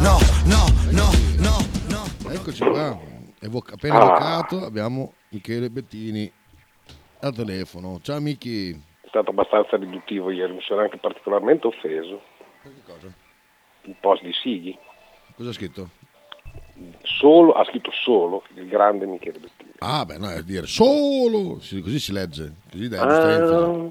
No, no, no, no, no. Eccoci qua. Evoca- appena Ah. evocato abbiamo Michele Bettini al telefono. Ciao Michi. È stato abbastanza riduttivo ieri, mi sono anche particolarmente offeso. cosa? Il post di Sighi. Cosa ha scritto? Solo, ha scritto solo il grande Michele Bettini. Ah, beh, no, è dire solo. Sì, così si legge. Così dai giusta. Ah,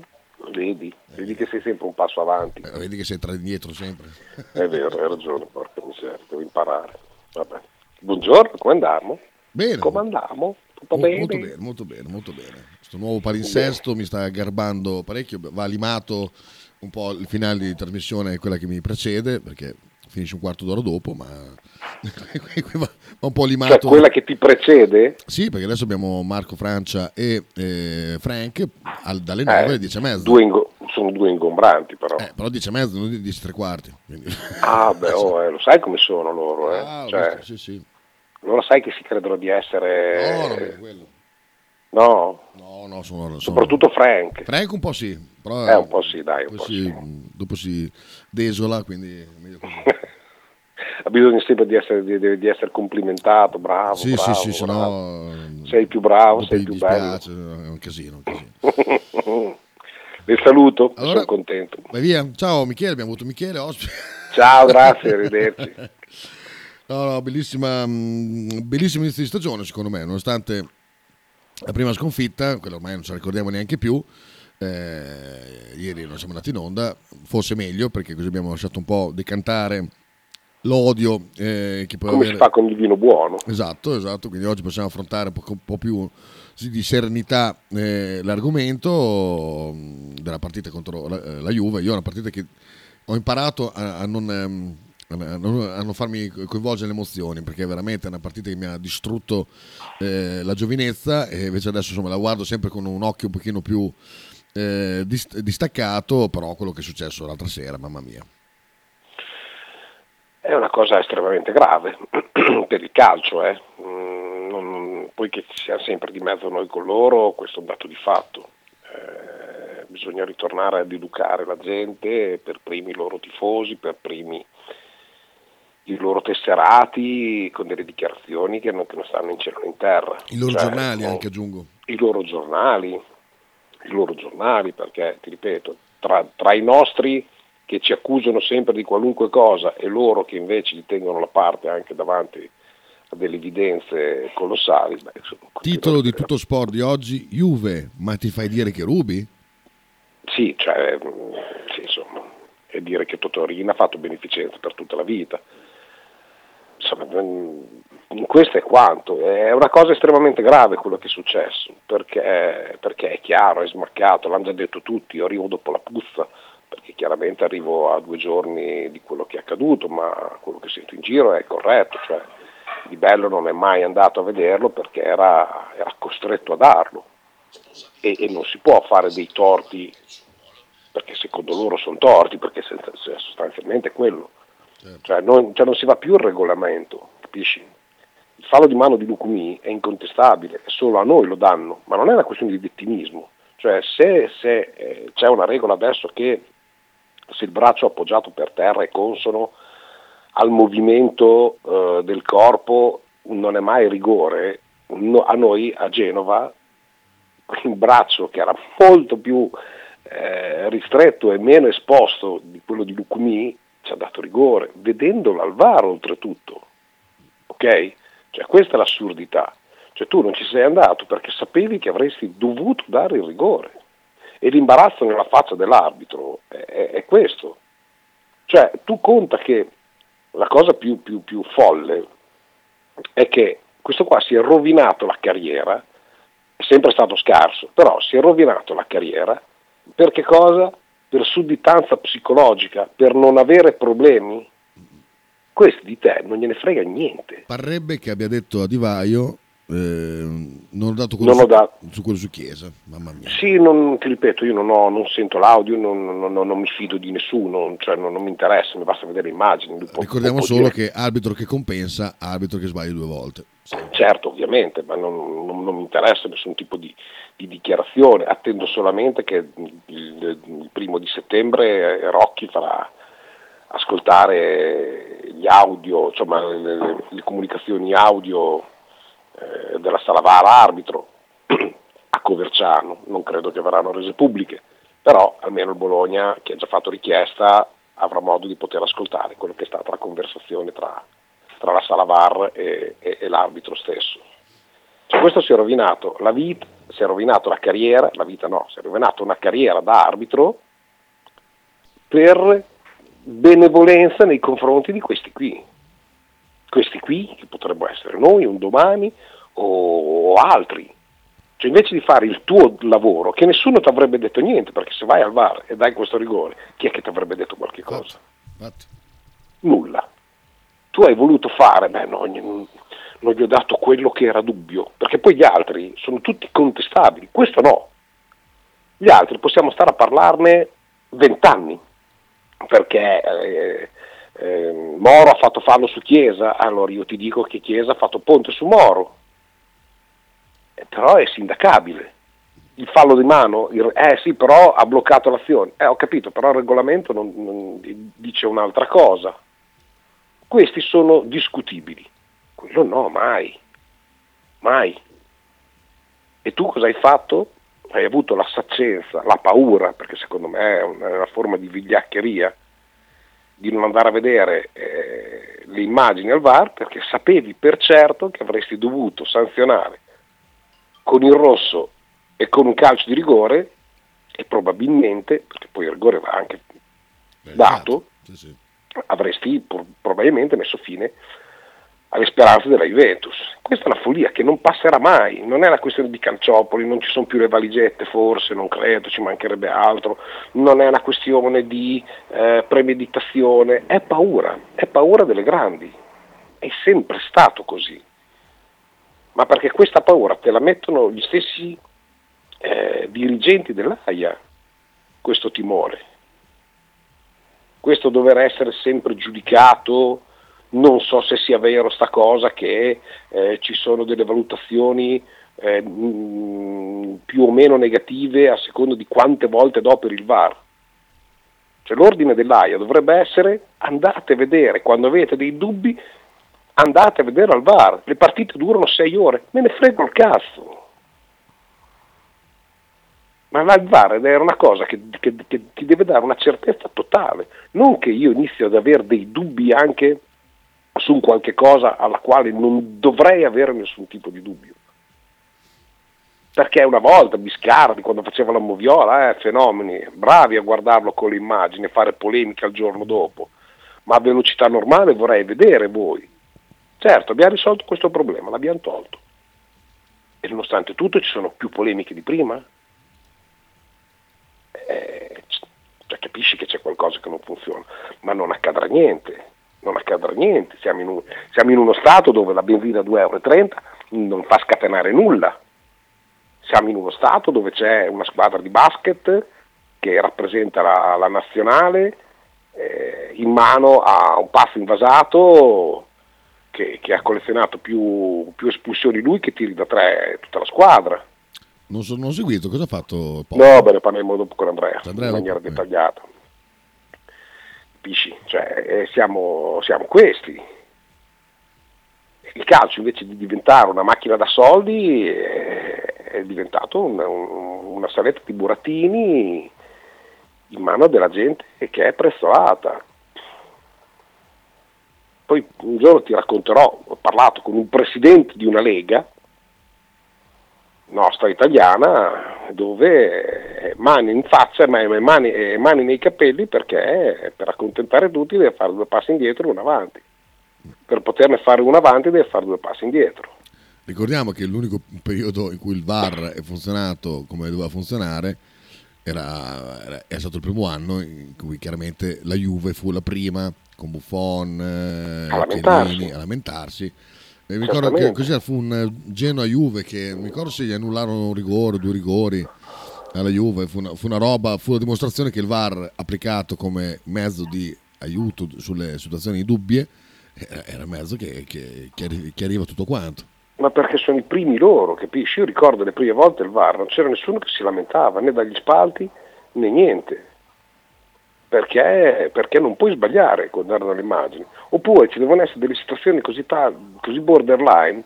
vedi, vedi che sei sempre un passo avanti. Eh, vedi che sei tra indietro sempre. È vero, hai ragione, porca miseria, devo imparare. Vabbè. Buongiorno, come andiamo? Bene. Come andiamo? Tutto Mo- bene? Molto bene, molto bene, molto bene. Questo nuovo palinsesto mi sta garbando parecchio, va limato un po' il finale di trasmissione, quella che mi precede, perché finisce un quarto d'ora dopo, ma va un po' Cioè, limato. quella che ti precede? Sì, perché adesso abbiamo Marco Francia e eh, Frank al- dalle 9 Eh, alle 10 e mezza. due ingo- sono due ingombranti però. Eh, però 10 e mezza, non 10 e tre quarti. quindi- Ah, beh, oh, eh, lo sai come sono loro, eh? Ah, Cioè, visto, sì, sì. loro sai che si credono di essere... No, no, mica quello. No? No, no, sono, sono- Soprattutto Frank. Frank un po' sì, però Eh, un po' sì, dai, un po' si- dopo si desola, quindi è meglio così. Ha bisogno sempre di essere, di, di- essere complimentato, bravo, sì, bravo, sì, sì, bravo. Sei più bravo, sei più bello. dispiace, è un casino. un casino. Vi saluto, Allora- sono contento. Vai via, ciao Michele, abbiamo avuto Michele ospite. Ciao, grazie, arrivederci. No, no, bellissima, mh, bellissimo inizio di stagione secondo me, nonostante la prima sconfitta, quella ormai non ce la ricordiamo neanche più, eh, ieri non siamo andati in onda, fosse meglio perché così abbiamo lasciato un po' decantare l'odio eh, che può Come avere... si fa con il vino buono? Esatto, esatto, quindi oggi possiamo affrontare un po', con un po' più di serenità eh, l'argomento mh, della partita contro la, eh, la Juve. Io è una partita che ho imparato a, a non, ehm, a non- a non farmi coinvolgere le emozioni perché veramente è una partita che mi ha distrutto eh, la giovinezza e invece adesso insomma, la guardo sempre con un occhio un pochino più eh, dist- distaccato, però quello che è successo l'altra sera, mamma mia. È una cosa estremamente grave per il calcio, eh. Mm, non- poi che ci siamo sempre di mezzo noi con loro, questo è un dato di fatto. Eh, bisogna ritornare ad educare la gente, per primi i loro tifosi, per primi i loro tesserati, con delle dichiarazioni che non, che non stanno in cielo né in terra. I loro Cioè, giornali no, anche aggiungo. i loro giornali, i loro giornali, perché ti ripeto, tra, tra i nostri che ci accusano sempre di qualunque cosa e loro che invece li tengono la parte anche davanti a delle evidenze colossali. beh, Titolo di tutto sport di oggi, Juve, ma ti fai dire che rubi? Sì, cioè, mh, sì, insomma, e dire che Totorina ha fatto beneficenza per tutta la vita. Insomma, mh, questo è quanto. È una cosa estremamente grave quello che è successo, perché, perché è chiaro, è smaccato, l'hanno già detto tutti, io arrivo dopo la puzza, perché chiaramente arrivo a due giorni di quello che è accaduto, ma quello che sento in giro è corretto, cioè Di Bello non è mai andato a vederlo perché era, era costretto a darlo e, e non si può fare dei torti perché secondo loro sono torti, perché sostanzialmente è quello. Cioè non, cioè non si va più il regolamento, capisci? Il fallo di mano di Lucumi è incontestabile, solo a noi lo danno, ma non è una questione di vittimismo. Cioè se, se, eh, c'è una regola adesso che se il braccio appoggiato per terra è consono al movimento eh, del corpo non è mai rigore, no- a noi a Genova il braccio che era molto più eh, ristretto e meno esposto di quello di Lucumi ci ha dato rigore, vedendolo al VAR oltretutto. Ok? Cioè questa è l'assurdità. Cioè tu non ci sei andato perché sapevi che avresti dovuto dare il rigore. E l'imbarazzo nella faccia dell'arbitro è, è- è questo. Cioè tu conta che la cosa più, più- più folle è che questo qua si è rovinato la carriera, è sempre stato scarso, però si è rovinato la carriera per che cosa? Per sudditanza psicologica, per non avere problemi Questi di te non gliene frega niente. Parrebbe che abbia detto a Divaio eh, non ho dato quello, Non ho su, dato. su quello su Chiesa, mamma mia. Sì, non, ti ripeto, io non, ho- non sento l'audio, non, non- mi fido di nessuno, cioè non, non mi interessa, mi basta vedere le immagini. Ricordiamo solo dire- che arbitro che compensa, arbitro che sbaglia due volte. Sì. Certo, ovviamente, ma non, non- non mi interessa nessun tipo di, di dichiarazione, attendo solamente che il, il primo di settembre eh, Rocchi farà ascoltare gli audio, insomma le, le- le comunicazioni audio eh, della sala VAR arbitro a Coverciano, non credo che verranno rese pubbliche, però almeno il Bologna, che ha già fatto richiesta, avrà modo di poter ascoltare quello che è stata la conversazione tra, tra la sala VAR e, e- e l'arbitro stesso. Cioè, questo si è rovinato la vita, si è rovinato la carriera, la vita no, si è rovinato una carriera da arbitro per benevolenza nei confronti di questi qui. Questi qui, che potrebbero essere noi un domani o altri. Cioè invece di fare il tuo lavoro, che nessuno ti avrebbe detto niente, perché se vai al VAR e dai questo rigore, chi è che ti avrebbe detto qualche cosa? Infatti. Nulla. Tu hai voluto fare, beh no, non non gli ho dato quello che era dubbio, perché poi gli altri sono tutti contestabili, questo no. Gli altri possiamo stare a parlarne vent'anni, perché eh, eh, Moro ha fatto fallo su Chiesa, allora io ti dico che Chiesa ha fatto ponte su Moro, Eh, però è sindacabile. Il fallo di mano, il- eh sì, però ha bloccato l'azione. Eh, ho capito, però il regolamento non- non dice un'altra cosa. Questi sono discutibili. Quello no, mai. Mai. E tu cosa hai fatto? Hai avuto la saccenza, la paura, perché secondo me è una, è una forma di vigliaccheria, di non andare a vedere eh, le immagini al VAR perché sapevi per certo che avresti dovuto sanzionare con il rosso e con un calcio di rigore e probabilmente, perché poi il rigore va anche dato, Sì, sì. avresti pro- probabilmente messo fine alle speranze della Juventus. Questa è una follia che non passerà mai, non è una questione di Calciopoli, non ci sono più le valigette forse, non credo, ci mancherebbe altro, non è una questione di eh, premeditazione, è paura, è paura delle grandi, è sempre stato così, ma perché questa paura te la mettono gli stessi eh, dirigenti dell'AIA, questo timore. Questo dover essere sempre giudicato, non so se sia vero sta cosa che eh, ci sono delle valutazioni eh, mh, più o meno negative a seconda di quante volte adoperi il VAR. Cioè l'ordine dell'AIA dovrebbe essere andate a vedere, quando avete dei dubbi, andate a vedere al VAR, le partite durano sei ore, me ne frego il cazzo. Ma il VAR è una cosa che, che- che ti deve dare una certezza totale, non che io inizio ad avere dei dubbi anche su un qualche cosa alla quale non dovrei avere nessun tipo di dubbio. Perché una volta Biscardi, quando faceva la moviola, eh, fenomeni, bravi a guardarlo con le immagini e fare polemica il giorno dopo, ma a velocità normale vorrei vedere voi. Certo, abbiamo risolto questo problema, l'abbiamo tolto. E nonostante tutto ci sono più polemiche di prima? eh, cioè, capisci che c'è qualcosa che non funziona, ma non accadrà niente, non accadrà niente, siamo in, un- siamo in uno stato dove la benzina a 2,30 euro non fa scatenare nulla, siamo in uno stato dove c'è una squadra di basket che rappresenta la, la nazionale eh, in mano a un passo invasato che, che ha collezionato più, più espulsioni lui che tiri da tre tutta la squadra. Non, so- non ho seguito, cosa ha fatto Pop? No, beh, ne parleremo dopo con Andrea, Andrea in maniera eh. dettagliata. Capisci? Cioè, eh, siamo, siamo questi. Il calcio invece di diventare una macchina da soldi è diventato un- un- una saletta di burattini in mano della gente che è prezzolata. Poi un giorno ti racconterò, ho parlato con un presidente di una lega, nostra italiana dove mani in faccia è mani, mani nei capelli perché per accontentare tutti deve fare due passi indietro e uno avanti per poterne fare uno avanti deve fare due passi indietro Ricordiamo che l'unico periodo in cui il VAR è funzionato come doveva funzionare era, era- è stato il primo anno in cui chiaramente la Juve fu la prima con Buffon, eh, A lamentarsi. Chiellini, a lamentarsi. E mi ricordo che cos'era, fu un eh, Genoa-Juve che mi ricordo se gli annullarono un rigore, due rigori alla Juve, fu una, fu una roba, fu la dimostrazione che il VAR applicato come mezzo di aiuto sulle situazioni dubbie era era mezzo che, che, chiari- chiariva tutto quanto. Ma perché sono i primi loro, capisci? Io ricordo le prime volte il VAR, non c'era nessuno che si lamentava, né dagli spalti né niente. Perché, perché non puoi sbagliare guardando le immagini. Oppure ci devono essere delle situazioni così, ta- così borderline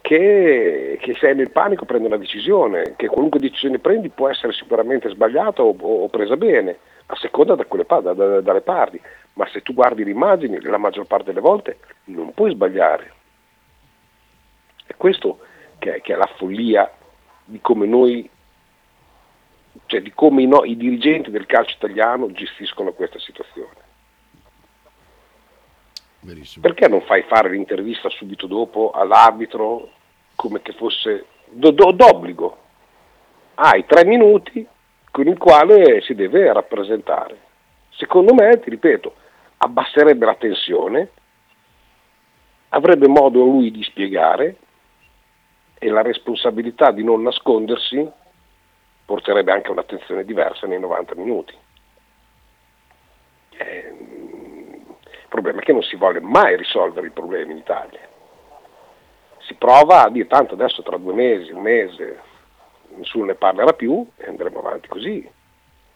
che, che sei nel panico prendi una decisione, che qualunque decisione prendi può essere sicuramente sbagliata o, o presa bene, a seconda da quelle da- da- dalle parti. Ma se tu guardi le immagini, la maggior parte delle volte non puoi sbagliare. È questo che è, che è la follia di come noi, cioè di come i, no- i dirigenti del calcio italiano gestiscono questa situazione. Verissimo. Perché non fai fare l'intervista subito dopo all'arbitro come che fosse do- do- d'obbligo? Hai tre minuti con il quale si deve rappresentare. Secondo me, ti ripeto, abbasserebbe la tensione, avrebbe modo lui di spiegare e la responsabilità di non nascondersi porterebbe anche un'attenzione diversa nei 90 minuti. Eh, il problema è che non si vuole mai risolvere i problemi in Italia. Si prova a dire tanto adesso tra due mesi, un mese, nessuno ne parlerà più e andremo avanti così.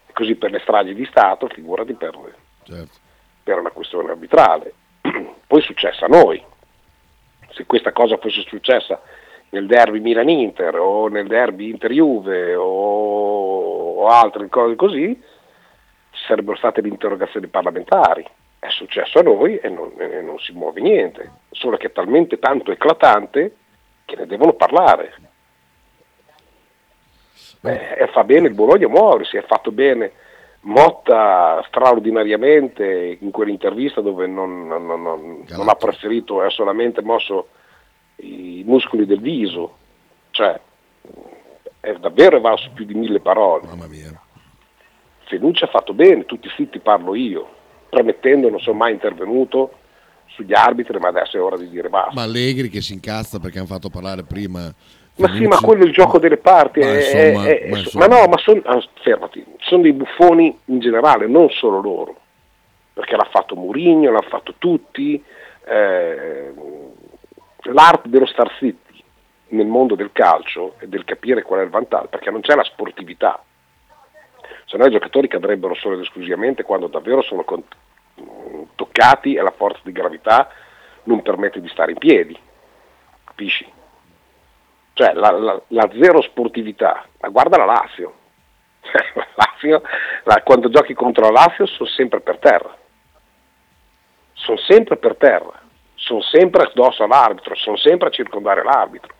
E così per le stragi di Stato, figurati per, Certo. per una questione arbitrale. Poi è successa a noi. Se questa cosa fosse successa nel derby Milan-Inter o nel derby Inter-Juve o, o altre cose così, ci sarebbero state le interrogazioni parlamentari. È successo a noi e non, e non si muove niente, solo che è talmente tanto eclatante che ne devono parlare. Eh, e fa bene il Bologna muoversi, è fatto bene Motta straordinariamente in quell'intervista dove non, non- non- non- non ha preferito, ha solamente mosso i muscoli del viso, cioè è davvero valso più di mille parole. Mamma mia. Fenucci ha fatto bene, tutti zitti parlo io, promettendo non sono mai intervenuto sugli arbitri, ma adesso è ora di dire basta. Ma Allegri che si incazza perché hanno fatto parlare prima. Ma sì, ma quello è il gioco delle parti. Ma insomma, è- è- ma ma, no, ma sono, fermati, sono dei buffoni in generale, non solo loro. Perché l'ha fatto Mourinho, l'hanno fatto tutti. eh, l'arte dello star city nel mondo del calcio e del capire qual è il vantaggio, perché non c'è la sportività. Se no i giocatori cadrebbero solo ed esclusivamente quando davvero sono con- toccati e la forza di gravità non permette di stare in piedi. Capisci? Cioè la, la- la zero sportività, ma guarda la Lazio. La Lazio, la- quando giochi contro la Lazio sono sempre per terra. Sono sempre per terra, sono sempre addosso all'arbitro, sono sempre a circondare l'arbitro.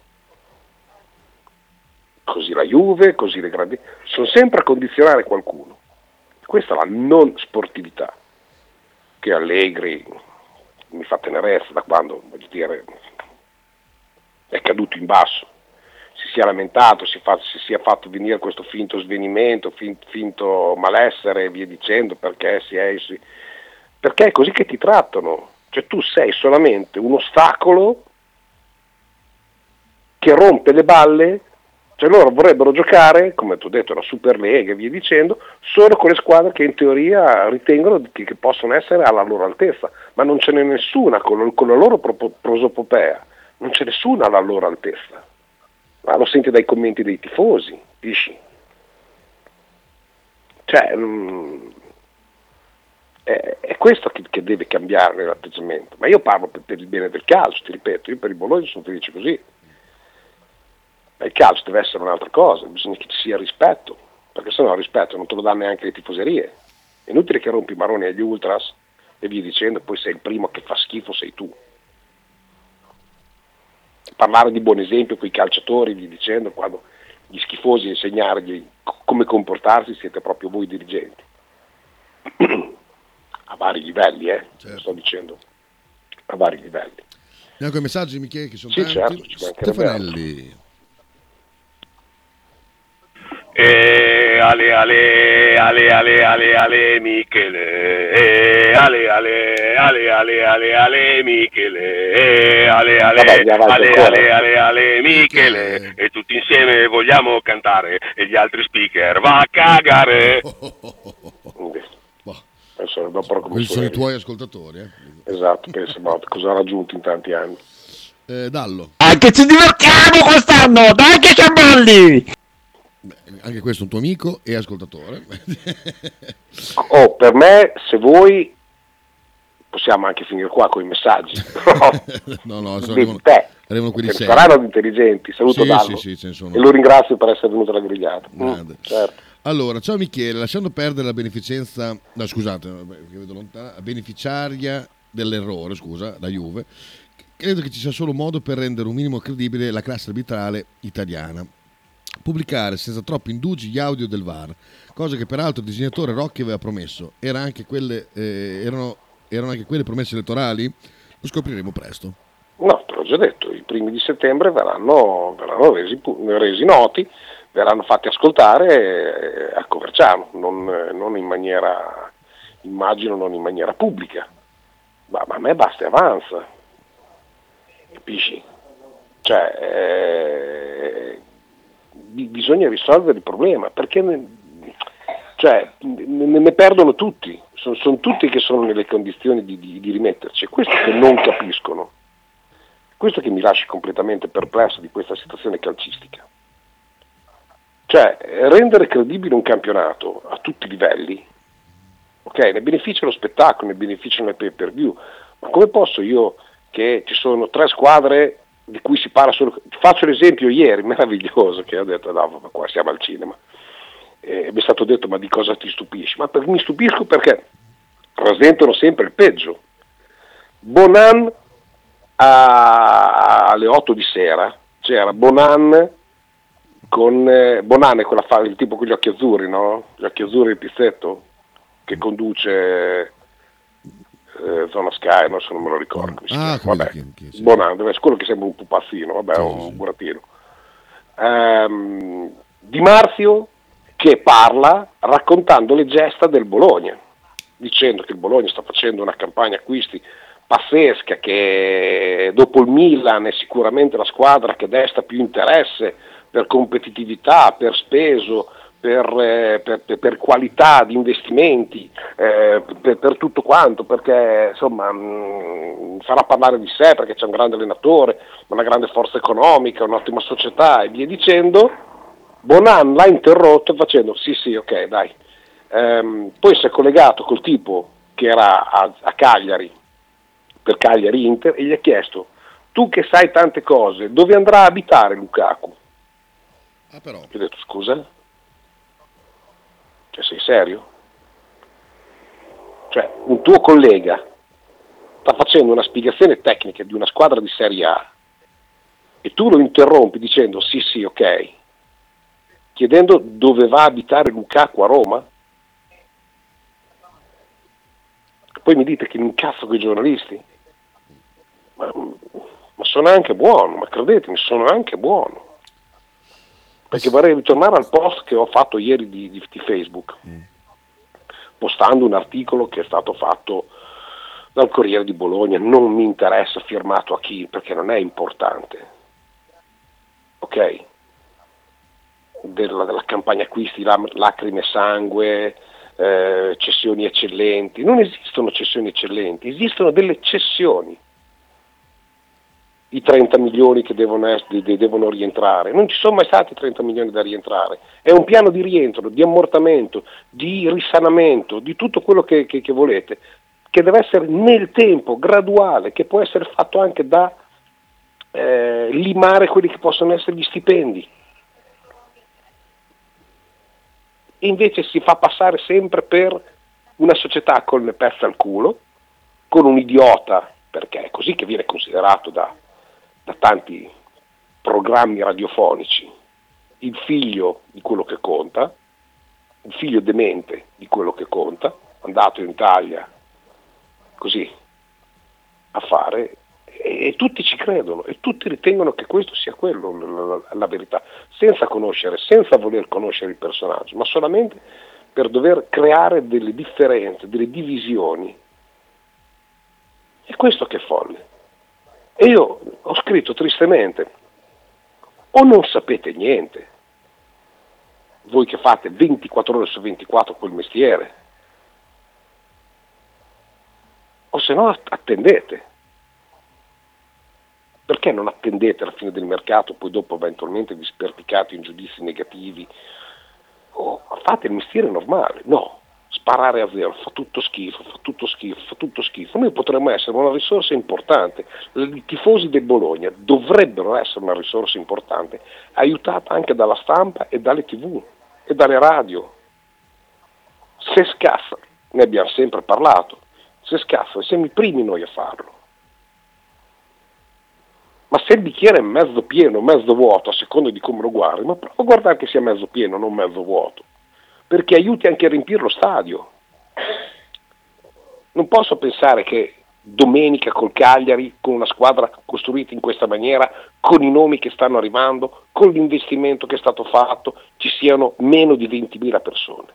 Così la Juve, così le grandi... sono sempre a condizionare qualcuno. Questa è la non sportività che Allegri mi fa tenerezza da quando, voglio dire, è caduto in basso si sia lamentato, si, fa- si sia fatto venire questo finto svenimento, fin- finto malessere e via dicendo, perché, si è, si- perché è così che ti trattano. Cioè tu sei solamente un ostacolo che rompe le balle, cioè loro vorrebbero giocare, come ti ho detto, la Superlega e via dicendo, solo con le squadre che in teoria ritengono che, che possono essere alla loro altezza, ma non ce n'è nessuna con, con la loro propo- prosopopea, non c'è nessuna alla loro altezza. Ma lo senti dai commenti dei tifosi, capisci? Cioè, mm, è, è questo che, che deve cambiare l'atteggiamento. Ma io parlo per, per il bene del calcio, ti ripeto, io per il Bologna sono felice così. Ma il calcio deve essere un'altra cosa, bisogna che ci sia rispetto, perché se no il rispetto non te lo danno neanche le tifoserie. È inutile che rompi i maroni agli ultras e via dicendo, poi sei il primo che fa schifo, sei tu parlare di buon esempio con i calciatori, vi dicendo, quando gli schifosi insegnargli come comportarsi siete proprio voi dirigenti. a vari livelli, eh, Certo. sto dicendo, a vari livelli. Con i messaggi, Michele, che sono Sì, tanti. certo, Stefanelli. E ale ale ale ale ale ale Michele eh, ale ale ale ale ale ale Michele eh, ale ale ale ale ale ale Michele e tutti insieme vogliamo cantare e gli altri speaker va a cagare Quelli sono i tuoi ascoltatori. eh. Esatto, pensa, ma cosa ha raggiunto in tanti anni. Eh, Dallo, Anche ci divertiamo quest'anno, dai che! Beh, anche questo è un tuo amico e ascoltatore. Oh, per me, se vuoi, possiamo anche finire qua con i messaggi. no, no, Di arrivano, te. arrivano quelli seri. saranno intelligenti. Saluto Sì, Dallo. sì, sì, ce ne sono. E lo ringrazio per essere venuto alla grigliata. Mm, certo. Allora, ciao Michele, lasciando perdere la beneficenza, no, scusate, che vedo lontana, beneficiaria dell'errore, scusa, la Juve, credo che ci sia solo modo per rendere un minimo credibile la classe arbitrale italiana. Pubblicare senza troppi indugi gli audio del VAR, cosa che peraltro il disegnatore Rocchi aveva promesso. Era anche quelle, eh, erano, erano anche quelle promesse elettorali? Lo scopriremo presto. No, te l'ho già detto, i primi di settembre verranno, verranno resi, resi noti, verranno fatti ascoltare a Coverciano, non, non in maniera, immagino non in maniera pubblica. Ma, ma a me basta e avanza. Capisci? Cioè, eh, bi- bisogna risolvere il problema, perché ne, cioè, ne, ne perdono tutti, sono, sono tutti che sono nelle condizioni di, di- di rimetterci, è questo che non capiscono, questo che mi lascia completamente perplesso di questa situazione calcistica. Cioè, rendere credibile un campionato a tutti i livelli, ok, ne beneficia lo spettacolo, ne beneficiano le pay per view, ma come posso io che ci sono tre squadre di cui si parla solo... Faccio l'esempio ieri, meraviglioso, che ho detto, no, ma qua siamo al cinema. E mi è stato detto, ma di cosa ti stupisci? Ma per- mi stupisco perché rasentano sempre il peggio. Bonan a- alle 8 di sera c'era Bonan con eh, Bonan è quella fa- il tipo con gli occhi azzurri, no? Gli occhi azzurri il pizzetto che conduce eh, Zona Sky, non so, non me lo ricordo. Ah, Vabbè. chi- chi- sì. Bonan, deve essere quello che sembra un pupazzino, vabbè, Sì, un sì. burattino. Ehm, di Marzio che parla raccontando le gesta del Bologna, dicendo che il Bologna sta facendo una campagna acquisti pazzesca, che dopo il Milan è sicuramente la squadra che desta più interesse per competitività, per speso, per, eh, per- per- qualità di investimenti, eh, per, per tutto quanto, perché insomma mh, farà parlare di sé perché c'è un grande allenatore, una grande forza economica, un'ottima società e via dicendo. Bonan l'ha interrotto facendo sì sì ok dai. Ehm, poi si è collegato col tipo che era a, a Cagliari per Cagliari Inter e gli ha chiesto tu che sai tante cose dove andrà a abitare Lukaku? Ah, però, Gli ho detto scusa? Cioè sei serio? Cioè un tuo collega sta facendo una spiegazione tecnica di una squadra di Serie A e tu lo interrompi dicendo sì sì ok, chiedendo dove va a abitare Lukaku a Roma? Poi mi dite che mi incazzo con i giornalisti? Ma, ma sono anche buono, ma credetemi, sono anche buono perché vorrei ritornare al post che ho fatto ieri di, di- di Facebook, postando un articolo che è stato fatto dal Corriere di Bologna, non mi interessa firmato a chi, perché non è importante, ok? Della, della campagna acquisti, lacrime e sangue, eh, cessioni eccellenti, non esistono cessioni eccellenti, esistono delle cessioni i 30 milioni che devono, essere- de- devono rientrare. Non ci sono mai stati 30 milioni da rientrare. È un piano di rientro, di ammortamento, di risanamento, di tutto quello che, che- che volete, che deve essere nel tempo, graduale, che può essere fatto anche da eh, limare quelli che possono essere gli stipendi. E invece si fa passare sempre per una società con le pezze al culo, con un idiota, perché è così che viene considerato da, da tanti programmi radiofonici, il figlio di quello che conta, il figlio demente di quello che conta, andato in Italia così a fare, e tutti ci credono e tutti ritengono che questo sia quello, la, la- la verità, senza conoscere, senza voler conoscere il personaggio, ma solamente per dover creare delle differenze, delle divisioni. È questo che è folle. E io ho scritto tristemente, o non sapete niente, voi che fate 24 ore su 24 quel mestiere, o se no attendete. Perché non attendete la fine del mercato, poi dopo eventualmente vi sperticate in giudizi negativi? O fate il mestiere normale? No, sparare a zero, fa tutto schifo, fa tutto schifo, fa tutto schifo. Noi potremmo essere una risorsa importante, i tifosi del Bologna dovrebbero essere una risorsa importante, aiutata anche dalla stampa e dalle tv e dalle radio. Se scassa, ne abbiamo sempre parlato, se scassa siamo i primi noi a farlo. Ma se il bicchiere è mezzo pieno, mezzo vuoto, a seconda di come lo guardi, ma prova a guardare che sia mezzo pieno, non mezzo vuoto, perché aiuti anche a riempire lo stadio. Non posso pensare che domenica col Cagliari, con una squadra costruita in questa maniera, con i nomi che stanno arrivando, con l'investimento che è stato fatto, ci siano meno di 20.000 persone.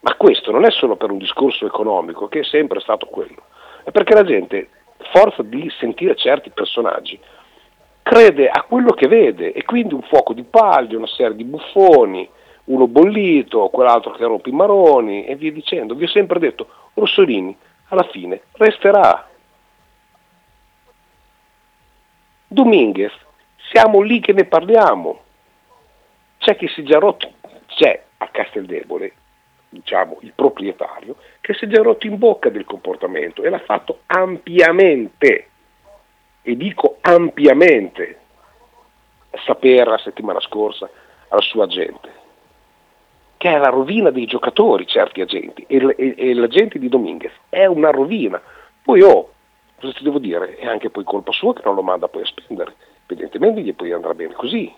Ma questo non è solo per un discorso economico, che è sempre stato quello, è perché la gente, forza di sentire certi personaggi, crede a quello che vede e quindi un fuoco di paglia, una serie di buffoni, uno bollito, quell'altro che i maroni e via dicendo. Vi ho sempre detto, Rossolini alla fine resterà. Dominguez, siamo lì che ne parliamo. C'è chi si è già rotto, c'è a Casteldebole, diciamo, il proprietario, che si è già rotto in bocca del comportamento e l'ha fatto ampiamente, e dico ampiamente, sapere la settimana scorsa alla sua gente, che è la rovina dei giocatori certi agenti, e, e- e l'agente di Dominguez è una rovina. Poi oh, cosa ti devo dire? È anche poi colpa sua che non lo manda poi a spendere, evidentemente gli poi andrà bene così.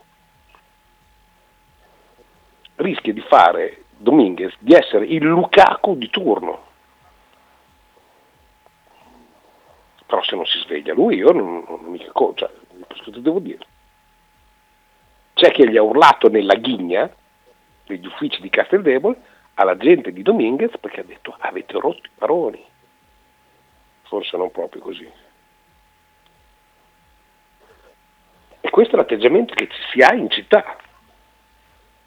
Rischia di fare Dominguez di essere il Lukaku di turno. Però se non si sveglia lui, io non, non mica co- cioè, cosa ti devo dire? C'è chi gli ha urlato nella ghigna degli uffici di Casteldebole alla gente di Dominguez perché ha detto avete rotto i paroni. Forse non proprio così. E questo è l'atteggiamento che ci si ha in città.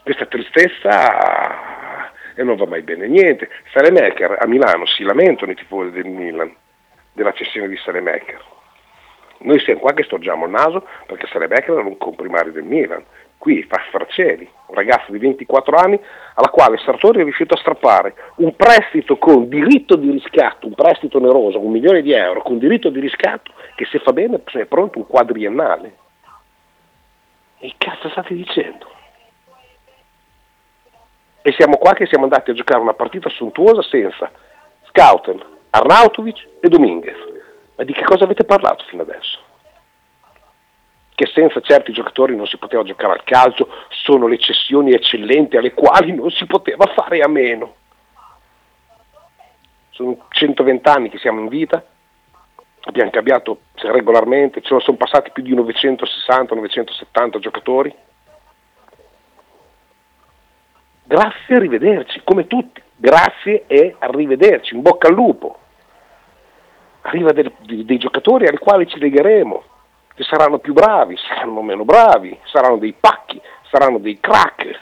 Questa tristezza e non va mai bene niente. Salemaker a Milano si lamentano i tifosi del Milan della cessione di Salemaker. Noi siamo qua che storgiamo il naso perché Salemaker era un comprimario del Milan. Qui fa Farceli, un ragazzo di 24 anni alla quale Sartori è riuscito a strappare un prestito con diritto di riscatto, un prestito oneroso, un milione di euro con diritto di riscatto che se fa bene è pronto un quadriennale. E cazzo state dicendo? E siamo qua che siamo andati a giocare una partita sontuosa senza Scouten, Arnautovic e Dominguez. Ma di che cosa avete parlato fino adesso? Che senza certi giocatori non si poteva giocare al calcio, sono le cessioni eccellenti alle quali non si poteva fare a meno. Sono 120 anni che siamo in vita, abbiamo cambiato regolarmente, ce ne sono passati più di 960-970 giocatori. Grazie, arrivederci, come tutti. Grazie e arrivederci, in bocca al lupo. Arriva dei, dei giocatori ai quali ci legheremo, che saranno più bravi, saranno meno bravi, saranno dei pacchi, saranno dei crack.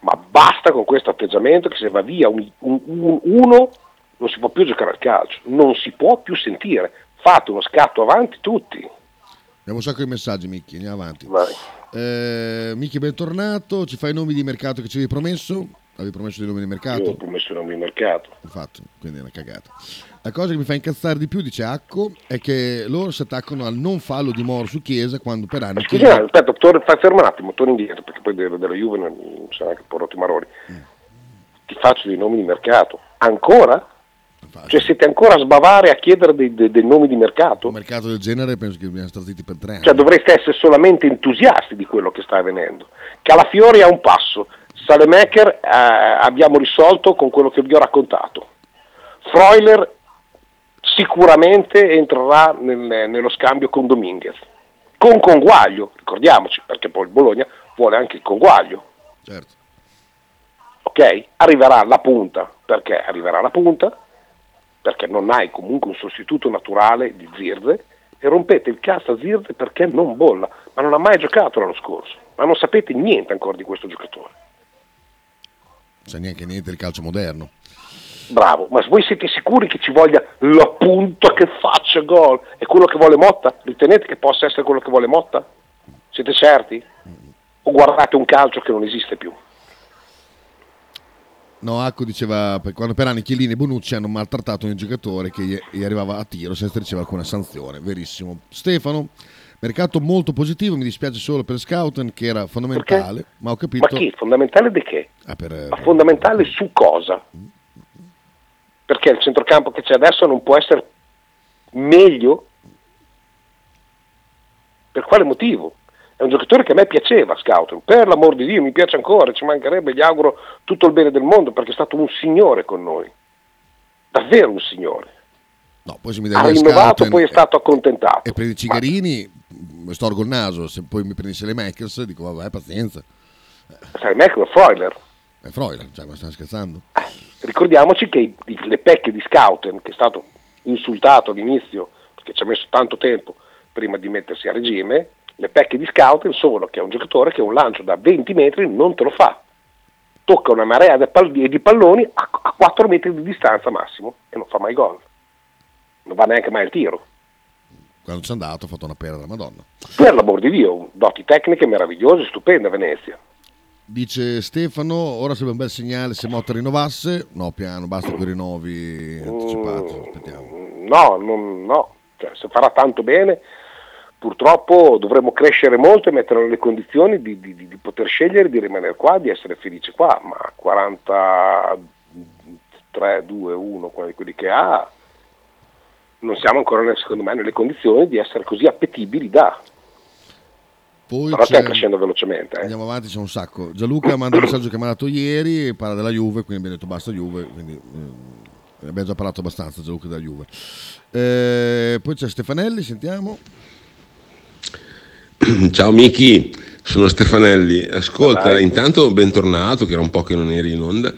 Ma basta con questo atteggiamento che se va via un, un, un, uno non si può più giocare al calcio, non si può più sentire. Fate uno scatto avanti tutti. Abbiamo un sacco di messaggi, Micchi, andiamo avanti. Vai. Eh, Micchi, bentornato. Ci fai i nomi di mercato che ci avevi promesso? Avevi promesso dei nomi di Io ho mercato? promesso i nomi di mercato. Fatto, quindi è una cagata. La cosa che mi fa incazzare di più, dice Acco, è che loro si attaccano al non fallo di Moro su Chiesa quando per anni Scusa, aspetta, torna, fai ferma un attimo, torna indietro, perché poi della, della Juve non sarà anche un po' rotti i maroni. Ti faccio dei nomi di mercato. Ancora? Cioè siete ancora a sbavare a chiedere dei, dei- dei nomi di mercato? un mercato del genere penso che dobbiamo stare zitti per tre anni. Cioè dovreste essere solamente entusiasti di quello che sta avvenendo. Calafiori a un passo, Salemaker eh, abbiamo risolto con quello che vi ho raccontato. Freuler sicuramente entrerà nel- nello scambio con Dominguez. Con Conguaglio, ricordiamoci, perché poi il Bologna vuole anche il Conguaglio. Certo. Ok? Arriverà la punta, perché arriverà la punta? Perché non hai comunque un sostituto naturale di Zirze e rompete il cazzo a Zirze perché non bolla, ma non ha mai giocato l'anno scorso, ma non sapete niente ancora di questo giocatore. Sa neanche niente del calcio moderno. Bravo, ma voi siete sicuri che ci voglia la punta che faccia gol? È quello che vuole Motta? Ritenete che possa essere quello che vuole Motta? Siete certi? O guardate un calcio che non esiste più? No, Acco diceva quando per anni Chiellini e Bonucci hanno maltrattato un giocatore che gli, gli arrivava a tiro senza ricevere alcuna sanzione. Verissimo. Stefano, mercato molto positivo, mi dispiace solo per Scouten che era fondamentale, ma ho Ma capito... chi? Fondamentale di che? Ah, per- Ma fondamentale su cosa? Perché il centrocampo che c'è adesso non può essere meglio? Per quale motivo? È un giocatore che a me piaceva, Scout, per l'amor di Dio mi piace ancora, ci mancherebbe, gli auguro tutto il bene del mondo perché è stato un signore con noi, davvero un signore. No, poi se mi Ha dai rinnovato, Scouten poi è stato accontentato. e prendi Cigarini, mi storgo il naso, se poi mi prendi le Makers dico vabbè pazienza. Sai, Michael Freuler, È Freuler, cioè ma stiamo scherzando? ricordiamoci che i- i- le pecche di Scouten, che è stato insultato all'inizio perché ci ha messo tanto tempo prima di mettersi a regime, le pecche di Scouten sono che è un giocatore che un lancio da 20 metri non te lo fa. Tocca una marea di pal- di palloni a, a 4 metri di distanza massimo e non fa mai gol. Non va neanche mai al tiro. Quando ci è andato ha fatto una pera della Madonna. Per l'amor di Dio, doti tecniche meravigliose, stupende Venezia. Dice Stefano, ora sarebbe un bel segnale se Motta rinnovasse. No, piano, basta con i rinnovi anticipati. Aspettiamo. No, non- no. Cioè, se farà tanto bene, purtroppo dovremmo crescere molto e metterlo nelle condizioni di, di- di- di poter scegliere di rimanere qua, di essere felice qua, ma 43, 2, 1, quelli quelli che ha, non siamo ancora secondo me nelle condizioni di essere così appetibili da. Poi Però stiamo c'è- crescendo velocemente. eh. Andiamo avanti, c'è un sacco. Gianluca manda un messaggio che mi ha dato ieri, parla della Juve, quindi abbiamo detto basta Juve, quindi eh, abbiamo già parlato abbastanza Gianluca della Juve. Eh, poi c'è Stefanelli, sentiamo. Ciao Miki, sono Stefanelli. Ascolta, intanto bentornato, che era un po' che non eri in onda.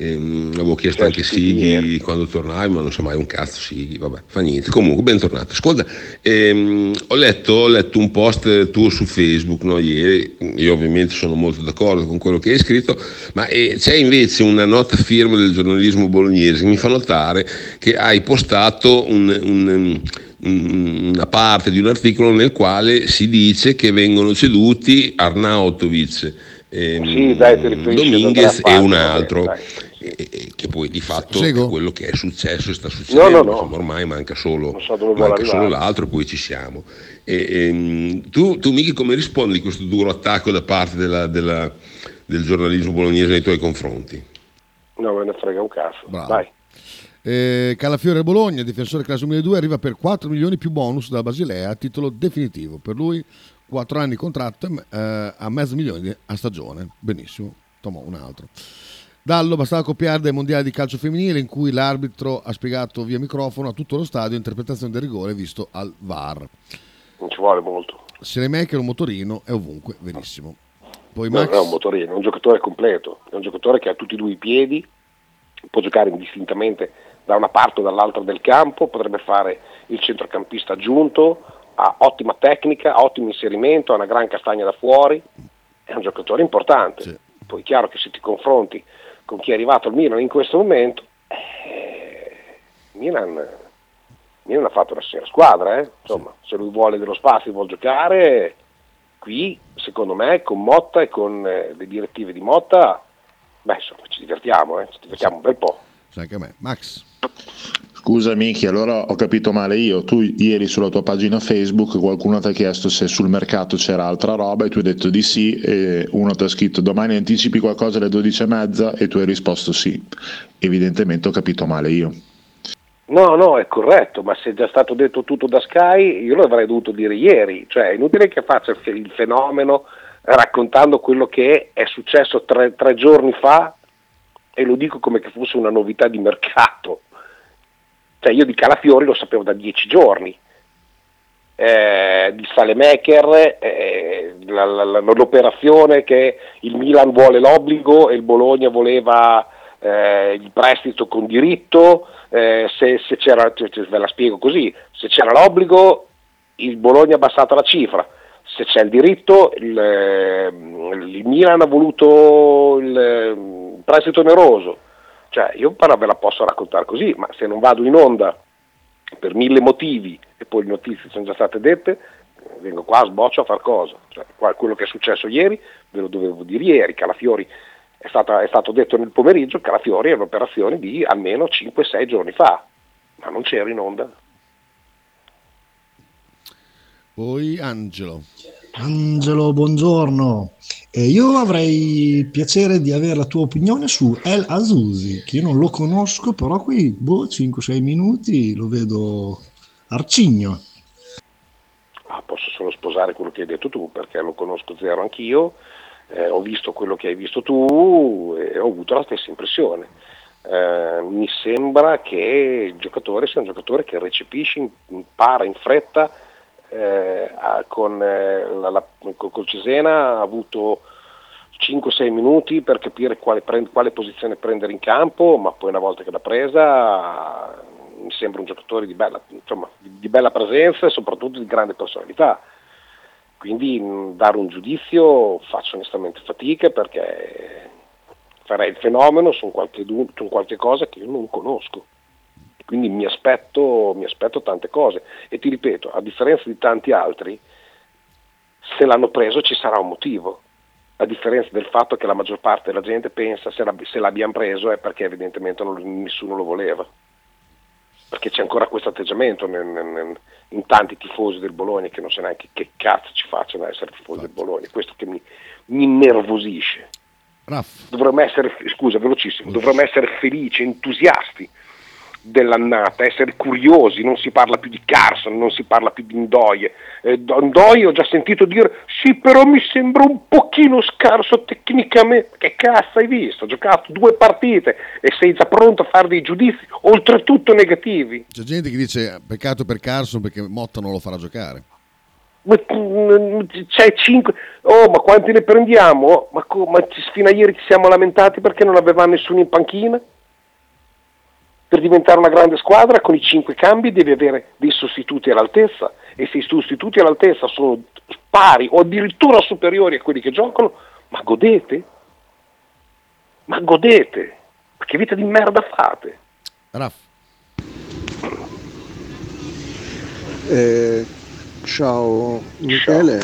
Ehm, avevo chiesto anche Sighi quando tornavi, ma non so mai un cazzo Sighi, vabbè, fa niente. Comunque, bentornato. Ascolta, ehm, ho, letto, ho letto un post tuo su Facebook no, ieri, io ovviamente sono molto d'accordo con quello che hai scritto, ma eh, c'è invece una nota firma del giornalismo bolognese che mi fa notare che hai postato un- un- un- una parte di un articolo nel quale si dice che vengono ceduti Arnautovic, ehm, Sì, dai, riferisci Dominguez e un altro, dai, e- e che poi di fatto è quello che è successo e sta succedendo, No, no, no. insomma, ormai manca solo, so manca solo l'altro e poi ci siamo. E, ehm, tu, tu Michi come rispondi di questo duro attacco da parte della- della- del giornalismo bolognese nei tuoi confronti? Non me ne frega un cazzo. Bravo. Dai. Eh, Calafiore Bologna, difensore classe 2002, arriva per 4 milioni più bonus da Basilea a titolo definitivo. Per lui 4 anni di contratto eh, a mezzo milione a stagione. Benissimo, tomò un altro. Dallo bastava copiare dai mondiali di calcio femminile in cui l'arbitro ha spiegato via microfono a tutto lo stadio interpretazione del rigore visto al VAR. Non ci vuole molto. Se ne è un motorino è ovunque, verissimo. Poi No, Max, non è un motorino, è un giocatore completo, è un giocatore che ha tutti e due i piedi, può giocare indistintamente da una parte o dall'altra del campo, potrebbe fare il centrocampista aggiunto, ha ottima tecnica, ha ottimo inserimento, ha una gran castagna da fuori, è un giocatore importante. Sì. Poi è chiaro che se ti confronti con chi è arrivato al Milan in questo momento, eh, Milan, Milan ha fatto una seria squadra, eh. insomma, se lui vuole dello spazio vuole giocare, qui secondo me con Motta e con eh, le direttive di Motta, beh insomma ci divertiamo, eh, ci divertiamo un bel po'. anche a me. Max, Scusa Miki, allora ho capito male io. Tu ieri sulla tua pagina Facebook qualcuno ti ha chiesto se sul mercato c'era altra roba e tu hai detto di sì e uno ti ha scritto domani anticipi qualcosa alle 12 e tu hai risposto sì. Evidentemente ho capito male io. No, no, è corretto, ma se è già stato detto tutto da Sky, io lo avrei dovuto dire ieri, cioè è inutile che faccia il fe- il fenomeno raccontando quello che è successo tre, tre giorni fa e lo dico come che fosse una novità di mercato. Cioè io di Calafiori lo sapevo da dieci giorni, eh, di Salemaker, eh, la, la, la, l'operazione che il Milan vuole l'obbligo e il Bologna voleva eh, il prestito con diritto, eh, se, se, c'era, ve la spiego così, se c'era l'obbligo il Bologna ha abbassato la cifra, se c'è il diritto il, il Milan ha voluto il, il prestito oneroso, cioè io ve la posso raccontare così, ma se non vado in onda per mille motivi e poi le notizie sono già state dette, vengo qua, sboccio a far cosa. Cioè, quello che è successo ieri, ve lo dovevo dire ieri, Calafiori è, stata, è stato detto nel pomeriggio, Calafiori è un'operazione di almeno 5-6 giorni fa, ma non c'era in onda. Poi Angelo. Angelo, buongiorno. Eh, io avrei piacere di avere la tua opinione su El Azusi, che io non lo conosco, però qui boh, 5-6 minuti lo vedo arcigno. Ah, posso solo sposare quello che hai detto tu, perché lo conosco zero anch'io, eh, ho visto quello che hai visto tu e ho avuto la stessa impressione. Eh, mi sembra che il giocatore sia un giocatore che recepisce, impara in fretta eh, con, eh, la, la, col Cesena ha avuto 5-6 minuti per capire quale, prend- quale, posizione prendere in campo, ma poi una volta che l'ha presa mi sembra un giocatore di bella, insomma, di, bella presenza e soprattutto di grande personalità. Quindi dare un giudizio faccio onestamente fatica perché farei il fenomeno su qualche, su qualche cosa che io non conosco quindi mi aspetto, mi aspetto tante cose. E ti ripeto, a differenza di tanti altri, se l'hanno preso ci sarà un motivo, a differenza del fatto che la maggior parte della gente pensa se, la, se l'abbiamo preso è perché evidentemente non, nessuno lo voleva, perché c'è ancora questo atteggiamento nel, nel, in tanti tifosi del Bologna che non sa neanche che cazzo ci facciano essere tifosi del Bologna, questo che mi, mi innervosisce. Dovremmo essere, scusa, velocissimo, dovremmo essere felici, entusiasti dell'annata, essere curiosi, non si parla più di Carson, non si parla più di Ndoye. Eh, Ndoye ho già sentito dire sì però mi sembra un pochino scarso tecnicamente, che cazzo hai visto? Ho giocato due partite e sei già pronto a fare dei giudizi oltretutto negativi. C'è gente che dice peccato per Carson perché Motta non lo farà giocare. Mm, c'è 5 oh ma quanti ne prendiamo? Ma, ma fino a ieri ci siamo lamentati perché non aveva nessuno in panchina? Per diventare una grande squadra con i cinque cambi devi avere dei sostituti all'altezza e se i sostituti all'altezza sono pari o addirittura superiori a quelli che giocano, ma godete? Ma godete? Ma che vita di merda fate? Raff. Eh, ciao Michele,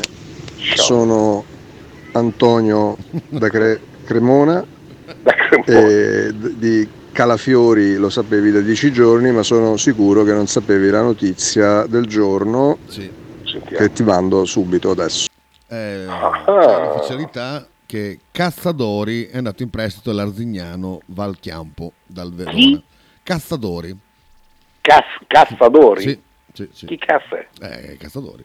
ciao. sono Antonio da Cre- Cremona, da Cremona. Eh, di Calafiori lo sapevi da dieci giorni, ma sono sicuro che non sapevi la notizia del giorno sì. che ti mando subito adesso. Eh, l'ufficialità che Cazzadori è andato in prestito all'Arzignano Valchiampo dal Verona. Chi? Cazzadori. Caz- Cazzadori? Sì, sì, sì. Chi cazzo è? Eh, Cazzadori.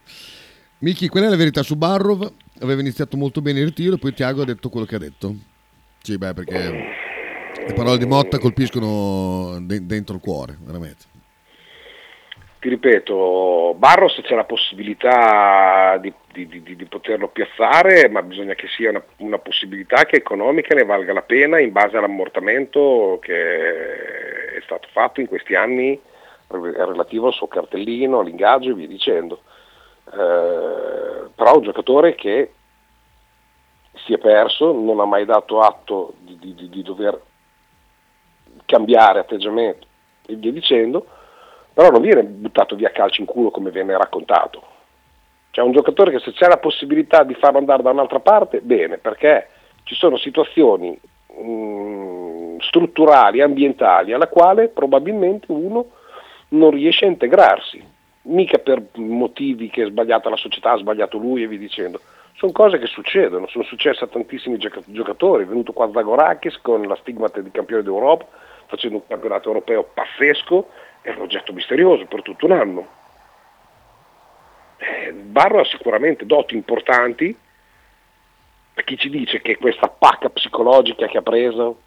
Miki, qual è la verità su Barrov? Aveva iniziato molto bene il ritiro, poi Tiago ha detto quello che ha detto. Sì, beh, perché le parole di Motta colpiscono de- dentro il cuore, veramente. Ti ripeto, Barros c'è la possibilità di, di, di, di, poterlo piazzare, ma bisogna che sia una, una, possibilità che economica ne valga la pena in base all'ammortamento che è stato fatto in questi anni relativo al suo cartellino, all'ingaggio e via dicendo. Eh, però un giocatore che si è perso, non ha mai dato atto di dover cambiare atteggiamento e via dicendo, però non viene buttato via calcio in culo come viene raccontato. C'è un giocatore che se c'è la possibilità di farlo andare da un'altra parte, bene, perché ci sono situazioni mh, mm, strutturali, ambientali, alla quale probabilmente uno non riesce a integrarsi, mica per motivi che è sbagliata la società, ha sbagliato lui e via dicendo. Sono cose che succedono, sono successe a tantissimi giocatori, è venuto qua Zagorakis con la stigmata di campione d'Europa, facendo un campionato europeo pazzesco, è un oggetto misterioso per tutto un anno. Eh, Barro ha sicuramente doti importanti, per chi ci dice che questa pacca psicologica che ha preso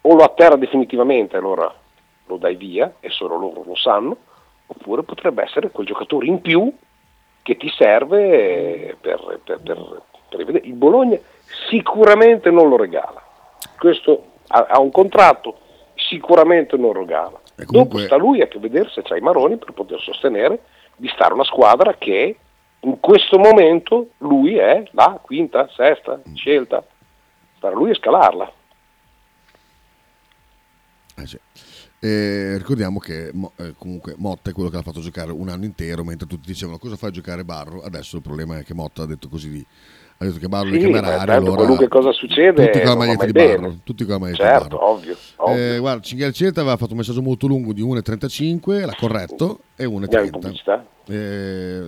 o lo atterra definitivamente, allora lo dai via e solo loro lo sanno, oppure potrebbe essere quel giocatore in più che ti serve per, per, per, per rivedere. Il Bologna sicuramente non lo regala, questo ha, ha un contratto, sicuramente non lo regala. comunque- Dopo sta lui a che vedere se c'ha i maroni per poter sostenere di stare una squadra che in questo momento lui è la quinta, sesta scelta. Per lui è scalarla. Eh sì. Eh, ricordiamo che eh, comunque Motta è quello che l'ha fatto giocare un anno intero mentre tutti dicevano cosa fa a giocare Barro adesso il problema è che Motta ha detto così di ha detto che Barro Sì, ma tanto allora qualunque cosa succede tutti con la maglietta di bene. Barro tutti con la maglietta Certo, di Barro ovvio, ovvio. Eh, guarda Cinghiale Celta aveva fatto un messaggio molto lungo di 1.35 l'ha corretto e Andiamo 1.30 in pubblicità. Eh,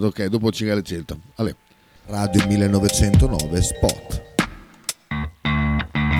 ok dopo Cinghiale Celta Ale. Radio 1909 Spot.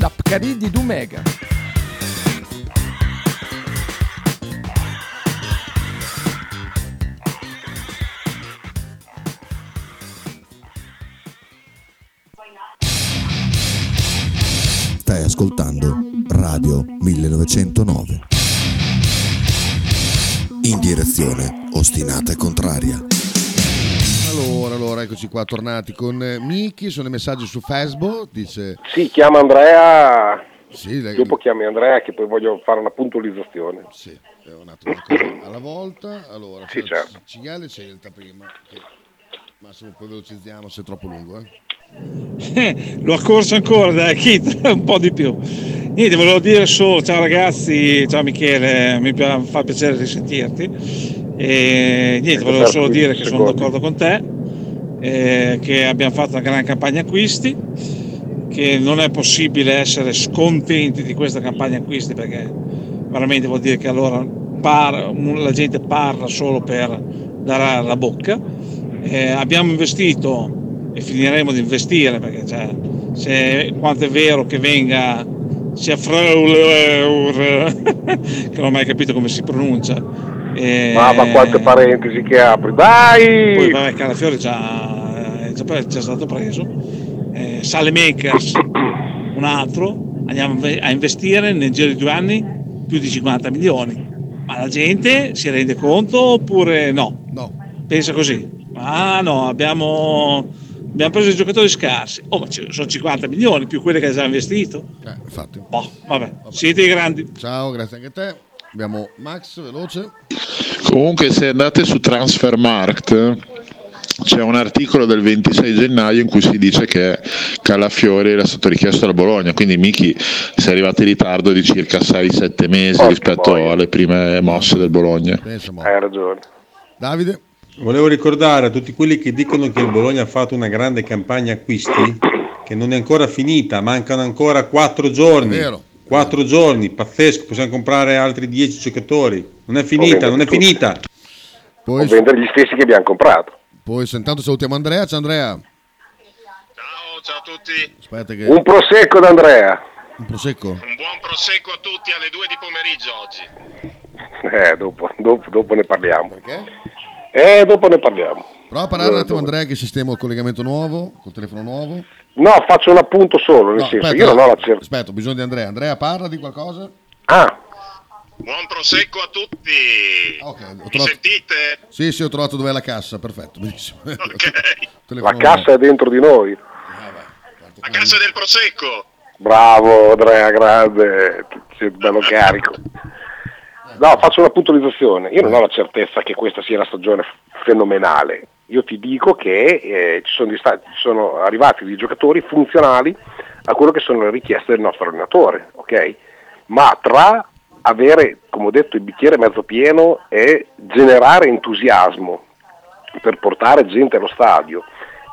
La Pcaridi di Dumegar. Stai ascoltando Radio 1909. In direzione ostinata e contraria. Allora, allora, eccoci qua, tornati con eh, Miki, sono i messaggi su Facebook, dice... Sì, chiama Andrea. Sì, lei- Dopo chiami Andrea che poi voglio fare una puntualizzazione. Sì, è un attimo una cosa alla volta. Allora, Sì, certo. Cinghiale e Celta prima. Che... Massimo, poi velocizziamo se è troppo lungo. Eh. L'ho accorso ancora, dai, Kit, un po' di più. Niente, volevo dire solo, ciao ragazzi, ciao Michele, mi fa piacere risentirti. E niente, volevo solo dire che sono d'accordo con te, eh, che abbiamo fatto una gran campagna acquisti, che non è possibile essere scontenti di questa campagna acquisti perché veramente vuol dire che allora par- la gente parla solo per darà la bocca. Eh, abbiamo investito e finiremo di investire perché cioè, se quanto è vero che venga sia Frauler che non ho mai capito come si pronuncia. Eh, Mamma quante parentesi che apri, dai! Poi vabbè Calafiore è già, è già, è già stato preso. Eh, Sale Makers, un altro, andiamo a investire nel giro di due anni più di 50 milioni. Ma la gente si rende conto oppure no? No. Pensa così. Ah no, abbiamo, abbiamo preso i giocatori scarsi. Oh, ma sono 50 milioni più quelli che hai già investito. Eh, infatti. Boh, vabbè, siete i grandi. Ciao, grazie anche a te. Abbiamo Max, veloce. Comunque se andate su Transfermarkt c'è un articolo del 26 gennaio in cui si dice che Calafiori era stato richiesto da Bologna, quindi Miki si è arrivato in ritardo di circa 6-7 mesi rispetto alle prime mosse del Bologna. Hai ragione. Davide? Volevo ricordare a tutti quelli che dicono che il Bologna ha fatto una grande campagna acquisti che non è ancora finita, mancano ancora 4 giorni. vero. 4 giorni, pazzesco, possiamo comprare altri 10 giocatori. Non è finita, non è tutti. finita. Poi, O vendere gli stessi che abbiamo comprato. poi se intanto salutiamo Andrea. Ciao Andrea. Ciao, ciao a tutti. Aspetta che... Un prosecco d'Andrea. Un prosecco? Un buon prosecco a tutti alle 2 di pomeriggio oggi. Eh, dopo, dopo, dopo ne parliamo. Perché? Eh, dopo ne parliamo. Prova a parlare un attimo. Andrea che sistema il collegamento nuovo, col telefono nuovo. No, faccio un appunto solo, nel No, senso, aspetta, io non ho la certezza. aspetta, ho bisogno di Andrea. Andrea parla di qualcosa? Ah, Buon prosecco a tutti. Ho Mi trovato- sentite? Sì, sì, ho trovato dov'è la cassa, perfetto, benissimo. la cassa è dentro di noi. La cassa del prosecco. Bravo Andrea, grande, sei bello carico. No, faccio una puntualizzazione. Io non ho la certezza che questa sia una stagione f- fenomenale. Io ti dico che eh, ci, sono, di sta- ci sono arrivati dei giocatori funzionali a quello che sono le richieste del nostro allenatore, ok? Ma tra avere, come ho detto, il bicchiere mezzo pieno e generare entusiasmo per portare gente allo stadio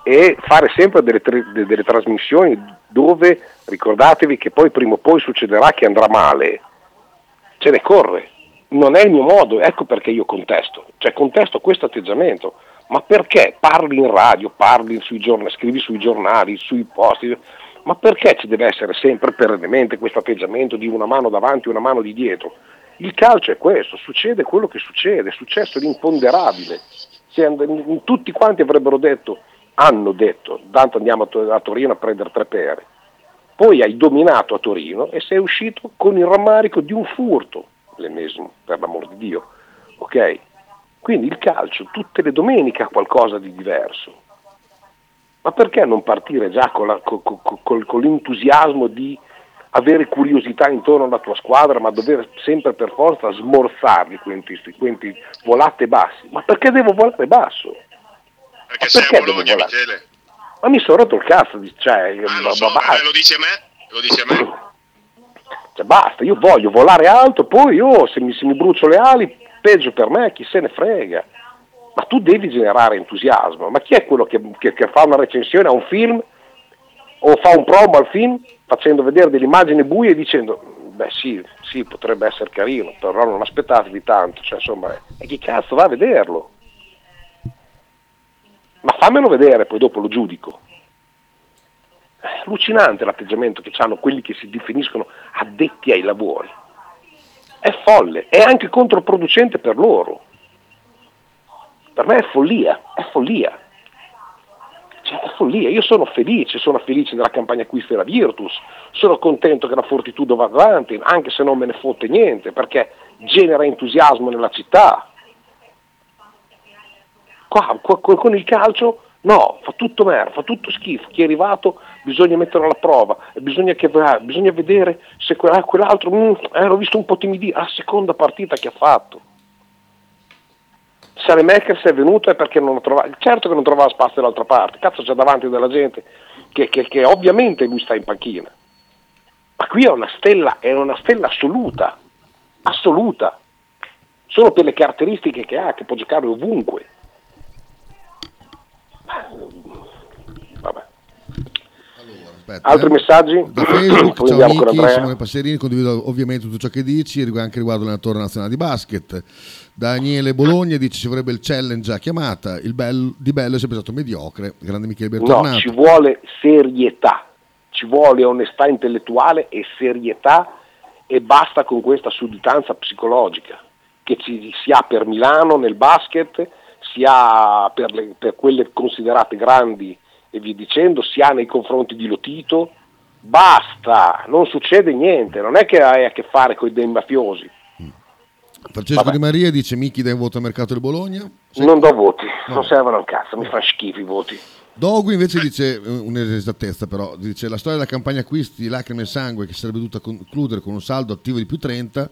e fare sempre delle, delle trasmissioni dove ricordatevi che poi prima o poi succederà che andrà male, ce ne corre. Non è il mio modo, ecco perché io contesto, cioè contesto questo atteggiamento. Ma perché parli in radio, parli sui giornali, scrivi sui giornali, sui posti, ma perché ci deve essere sempre perennemente questo atteggiamento di una mano davanti e una mano di dietro? Il calcio è questo, succede quello che succede, è successo l'imponderabile. Tutti quanti avrebbero detto, hanno detto, tanto andiamo a, To- a Torino a prendere tre pere. Poi hai dominato a Torino e sei uscito con il rammarico di un furto, l'ennesimo, per l'amor di Dio. Ok? Quindi il calcio tutte le domeniche ha qualcosa di diverso. Ma perché non partire già con, la- co- co- co- col- con l'entusiasmo di avere curiosità intorno alla tua squadra, ma dover sempre per forza smorzarli quenti, quenti volate bassi? Ma perché devo volare basso? Perché Ma sei perché a Bologna, volare? Michele. Ma mi sono rotto il cazzo, cioè, Ah, lo so, eh, lo dici a me? Lo dici a me? Cioè, basta, io voglio volare alto, poi io se mi, se mi brucio le ali, peggio per me, chi se ne frega. Ma tu devi generare entusiasmo. Ma chi è quello che, che- che fa una recensione a un film o fa un promo al film facendo vedere delle immagini buie e dicendo beh sì, sì, potrebbe essere carino, però non aspettatevi tanto, cioè insomma, e chi cazzo va a vederlo? Ma fammelo vedere, poi dopo lo giudico. È allucinante l'atteggiamento che hanno quelli che si definiscono addetti ai lavori. È folle, è anche controproducente per loro. Per me è follia, è follia. Cioè, è follia. Io sono felice, sono felice della campagna acquisti della Virtus, sono contento che la Fortitudo va avanti, anche se non me ne fotte niente, perché genera entusiasmo nella città. Qua- con il calcio no, fa tutto merda, fa tutto schifo. Chi è arrivato bisogna metterlo alla prova, bisogna, che, ah, bisogna vedere se quella- quell'altro, mm, eh, l'ho visto un po' timidire, la seconda partita che ha fatto. Se Makers è venuto è perché non trovava, certo che non trovava spazio dall'altra parte, cazzo c'è davanti della gente che, che- che ovviamente lui sta in panchina. Ma qui è una stella, è una stella assoluta, assoluta. Solo per le caratteristiche che ha, che può giocare ovunque. Vabbè. Aspetta, Altri eh. messaggi? Da Facebook, ciao Andrea. Simone Passerini, condivido ovviamente tutto ciò che dici, anche riguardo l'allenatore nazionale di basket. Daniele Bologna dice ci vorrebbe il challenge a chiamata, il bello, di bello è sempre stato mediocre, grande Michele No, Bertornato. ci vuole serietà, ci vuole onestà intellettuale e serietà e basta con questa sudditanza psicologica che ci, si ha per Milano nel basket, si ha per, le- per quelle considerate grandi e via dicendo, si ha nei confronti di Lotito. Basta, non succede niente, non è che hai a che fare con dei mafiosi. Francesco Vabbè. Di Maria dice Michi dai voto al mercato del Bologna. Non do voti, No. non servono a un cazzo, mi fa schifo i voti. Dogu invece dice eh, un'esattezza però, dice la storia della campagna acquisti lacrime e sangue che sarebbe dovuta concludere con un saldo attivo di più 30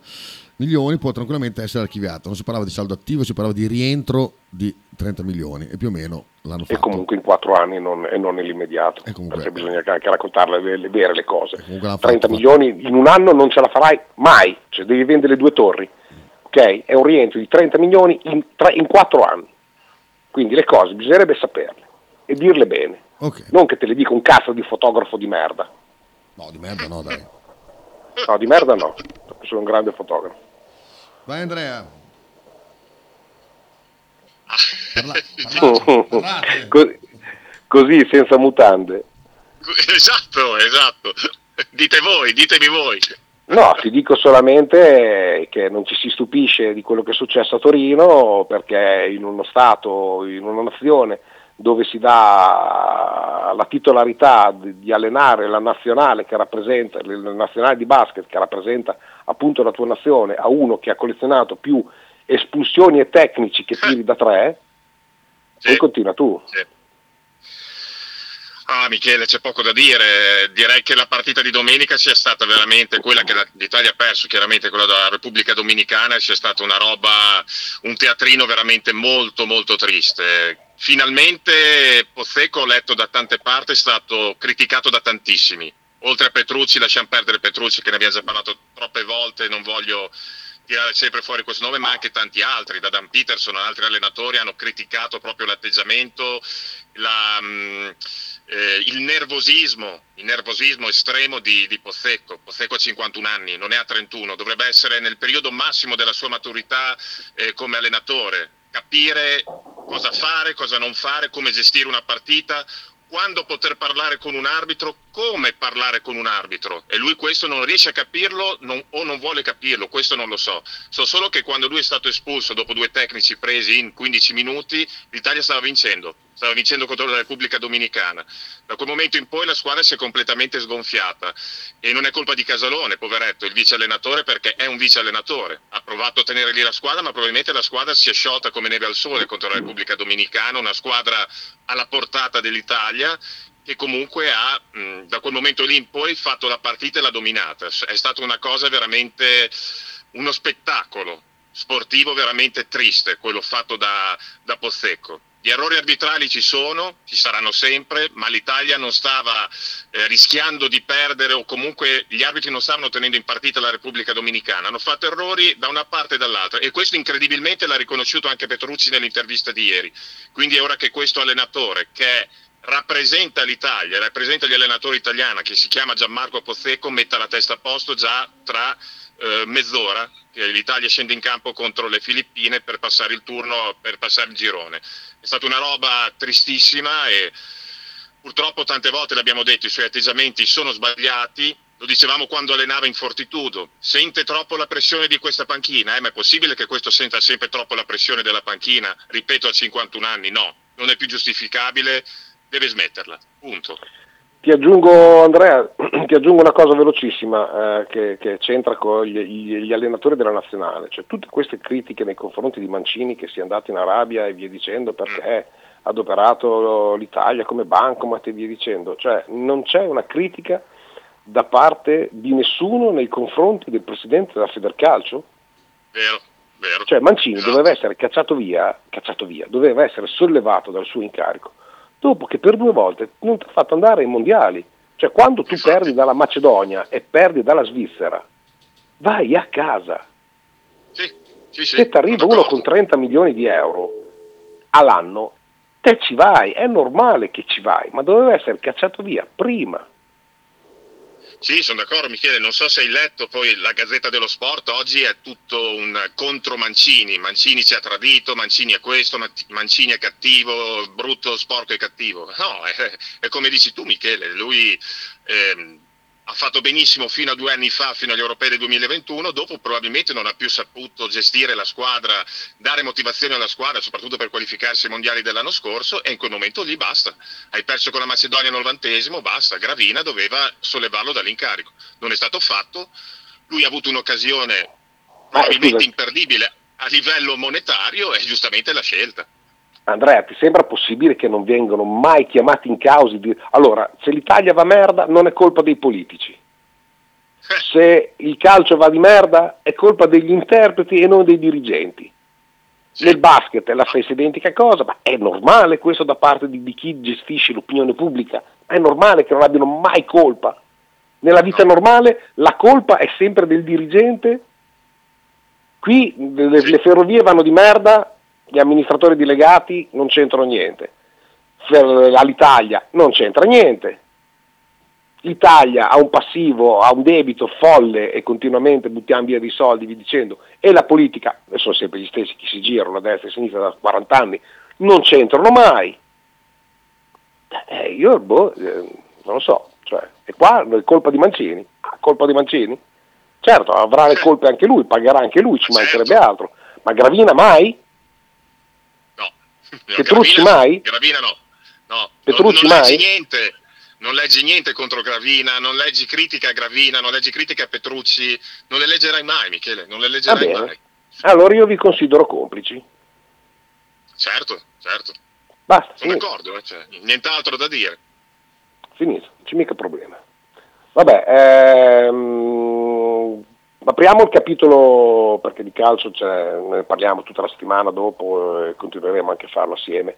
milioni può tranquillamente essere archiviata. Non si parlava di saldo attivo, si parlava di rientro di 30 milioni e più o meno l'hanno E fatto. comunque in quattro anni non- e non nell'immediato, perché bisogna anche raccontarle le, le vere le cose. l'hanno 30 fatto. milioni in un anno non ce la farai mai, cioè devi vendere le due torri, ok? È un rientro di 30 milioni in, tre- in quattro anni. Quindi le cose bisognerebbe saperle e dirle bene, non che te le dica un cazzo di fotografo di merda. No, di merda no, dai. No, di merda no, sono un grande fotografo. Vai Andrea. così, così, senza mutande. Esatto, esatto. Dite voi, ditemi voi. No, ti dico solamente che non ci si stupisce di quello che è successo a Torino perché in uno Stato, in una nazione dove si dà la titolarità di, di allenare la nazionale che rappresenta, la nazionale di basket che rappresenta appunto la tua nazione a uno che ha collezionato più espulsioni e tecnici che tiri da tre, poi continua tu. Ah, Michele, c'è poco da dire. Direi che la partita di domenica sia stata veramente quella che l'Italia ha perso, chiaramente quella della Repubblica Dominicana, sia stata una roba, un teatrino veramente molto, molto triste. Finalmente Pozzecco, ho letto da tante parti, è stato criticato da tantissimi. Oltre a Petrucci, lasciamo perdere Petrucci che ne abbiamo già parlato troppe volte, non voglio tirare sempre fuori questo nome, ma anche tanti altri, da Dan Peterson a altri allenatori hanno criticato proprio l'atteggiamento, la, mm, eh, il nervosismo, il nervosismo estremo di, di Pozzecco. Pozzecco ha 51 anni, non è a 31, dovrebbe essere nel periodo massimo della sua maturità eh, come allenatore, capire cosa fare, cosa non fare, come gestire una partita, quando poter parlare con un arbitro, come parlare con un arbitro. E lui questo non riesce a capirlo non- o non vuole capirlo, questo non lo so. So solo che quando lui è stato espulso dopo due tecnici presi in 15 minuti, l'Italia stava vincendo. Stava vincendo contro la Repubblica Dominicana. Da quel momento in poi la squadra si è completamente sgonfiata e non è colpa di Casalone, poveretto, il vice allenatore perché è un vice allenatore. Ha provato a tenere lì la squadra, ma probabilmente la squadra si è sciolta come neve al sole contro la Repubblica Dominicana, una squadra alla portata dell'Italia che comunque ha mh, da quel momento lì in poi fatto la partita e l'ha dominata. È stata una cosa veramente uno spettacolo sportivo veramente triste, quello fatto da, da Pozzecco. Gli errori arbitrali ci sono, ci saranno sempre, ma l'Italia non stava eh, rischiando di perdere o comunque gli arbitri non stavano tenendo in partita la Repubblica Dominicana. Hanno fatto errori da una parte e dall'altra e questo incredibilmente l'ha riconosciuto anche Petrucci nell'intervista di ieri. Quindi è ora che questo allenatore che rappresenta l'Italia, rappresenta gli allenatori italiani, che si chiama Gianmarco Pozzecco, metta la testa a posto già tra eh, mezz'ora che l'Italia scende in campo contro le Filippine per passare il turno, per passare il girone. È stata una roba tristissima e purtroppo tante volte l'abbiamo detto, i suoi atteggiamenti sono sbagliati. Lo dicevamo quando allenava in Fortitudo, sente troppo la pressione di questa panchina, eh, ma è possibile che questo senta sempre troppo la pressione della panchina? Ripeto, a 51 anni, no, non è più giustificabile, deve smetterla, punto. Ti aggiungo, Andrea, ti aggiungo una cosa velocissima eh, che, che c'entra con gli, gli- allenatori della nazionale, cioè tutte queste critiche nei confronti di Mancini che sia andato in Arabia e via dicendo perché ha adoperato l'Italia come bancomat e via dicendo, cioè non c'è una critica da parte di nessuno nei confronti del presidente della Federcalcio? Vero, vero. Cioè Mancini doveva essere cacciato via, cacciato via, doveva essere sollevato dal suo incarico, dopo che per due volte non ti ha fatto andare ai mondiali. Cioè quando tu perdi dalla Macedonia e perdi dalla Svizzera, vai a casa. Sì, sì, Se ti arriva uno con 30 milioni di euro all'anno, te ci vai, è normale che ci vai, ma doveva essere cacciato via prima. Sì, sono d'accordo Michele, non so se hai letto poi la Gazzetta dello Sport, oggi è tutto un contro Mancini, Mancini ci ha tradito, Mancini è questo, Mancini è cattivo, brutto, sporco e cattivo. No, è, è come dici tu Michele, lui ehm, ha fatto benissimo fino a due anni fa, fino agli europei del 2021, dopo probabilmente non ha più saputo gestire la squadra, dare motivazione alla squadra, soprattutto per qualificarsi ai mondiali dell'anno scorso, e in quel momento lì basta. Hai perso con la Macedonia al novantesimo, basta, Gravina doveva sollevarlo dall'incarico. Non è stato fatto, lui ha avuto un'occasione probabilmente imperdibile a livello monetario e giustamente l'ha scelta. Andrea, ti sembra possibile che non vengano mai chiamati in causa? Di... Allora, se l'Italia va merda non è colpa dei politici. Se il calcio va di merda è colpa degli interpreti e non dei dirigenti. Nel basket è la stessa identica cosa, ma è normale questo da parte di, di chi gestisce l'opinione pubblica? È normale che non abbiano mai colpa. Nella vita normale la colpa è sempre del dirigente. Qui le, le ferrovie vanno di merda, gli amministratori delegati non c'entrano niente, all'Italia non c'entra niente, l'Italia ha un passivo, ha un debito folle e continuamente buttiamo via dei soldi, vi dicendo, e la politica, e sono sempre gli stessi che si girano a destra e a sinistra da 40 anni, non c'entrano mai. Eh, io boh, eh, non lo so, cioè, e qua è colpa di Mancini, ah, colpa di Mancini? Certo, avrà le colpe anche lui, pagherà anche lui, ci mancherebbe altro, ma Gravina mai? Petrucci Gravina, mai? Gravina no. no. Petrucci non, non mai? leggi niente. Non leggi niente contro Gravina, non leggi critica a Gravina, non leggi critica a Petrucci, non le leggerai mai, Michele, non le leggerai mai. Allora io vi considero complici. Certo, certo. Basta, Sono finito, d'accordo, eh, cioè, nient'altro da dire. finito, non c'è mica problema. Vabbè, ehm, apriamo il capitolo perché di calcio ne parliamo tutta la settimana dopo e continueremo anche a farlo assieme.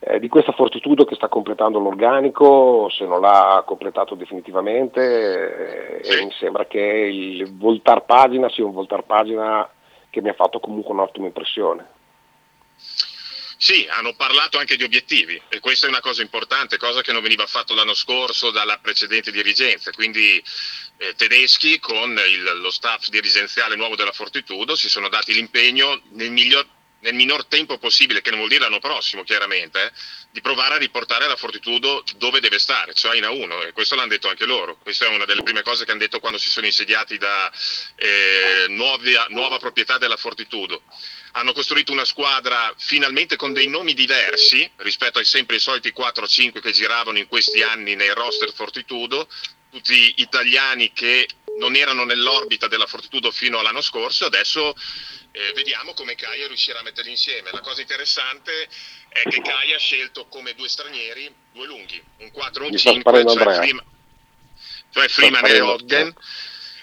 Eh, di questa fortitudo che sta completando l'organico, se non l'ha completato definitivamente, eh, e mi sembra che il voltar pagina sia un voltar pagina che mi ha fatto comunque un'ottima impressione. Sì, hanno parlato anche di obiettivi e questa è una cosa importante, cosa che non veniva fatto l'anno scorso dalla precedente dirigenza. Quindi eh, tedeschi con il- lo staff dirigenziale nuovo della Fortitudo si sono dati l'impegno nel, miglior- nel minor tempo possibile, che non vuol dire l'anno prossimo chiaramente, eh, di provare a riportare la Fortitudo dove deve stare, cioè in A1 e questo l'hanno detto anche loro. Questa è una delle prime cose che hanno detto quando si sono insediati da eh, nuovi- nuova proprietà della Fortitudo hanno costruito una squadra finalmente con dei nomi diversi rispetto ai sempre i soliti 4-5 che giravano in questi anni nei roster Fortitudo, tutti italiani che non erano nell'orbita della Fortitudo fino all'anno scorso, adesso eh, vediamo come Caia riuscirà a metterli insieme. La cosa interessante è che Caia ha scelto come due stranieri due lunghi, un 4 e un Mi sta 5, sparendo cioè. Freeman, cioè Freeman e. Ogden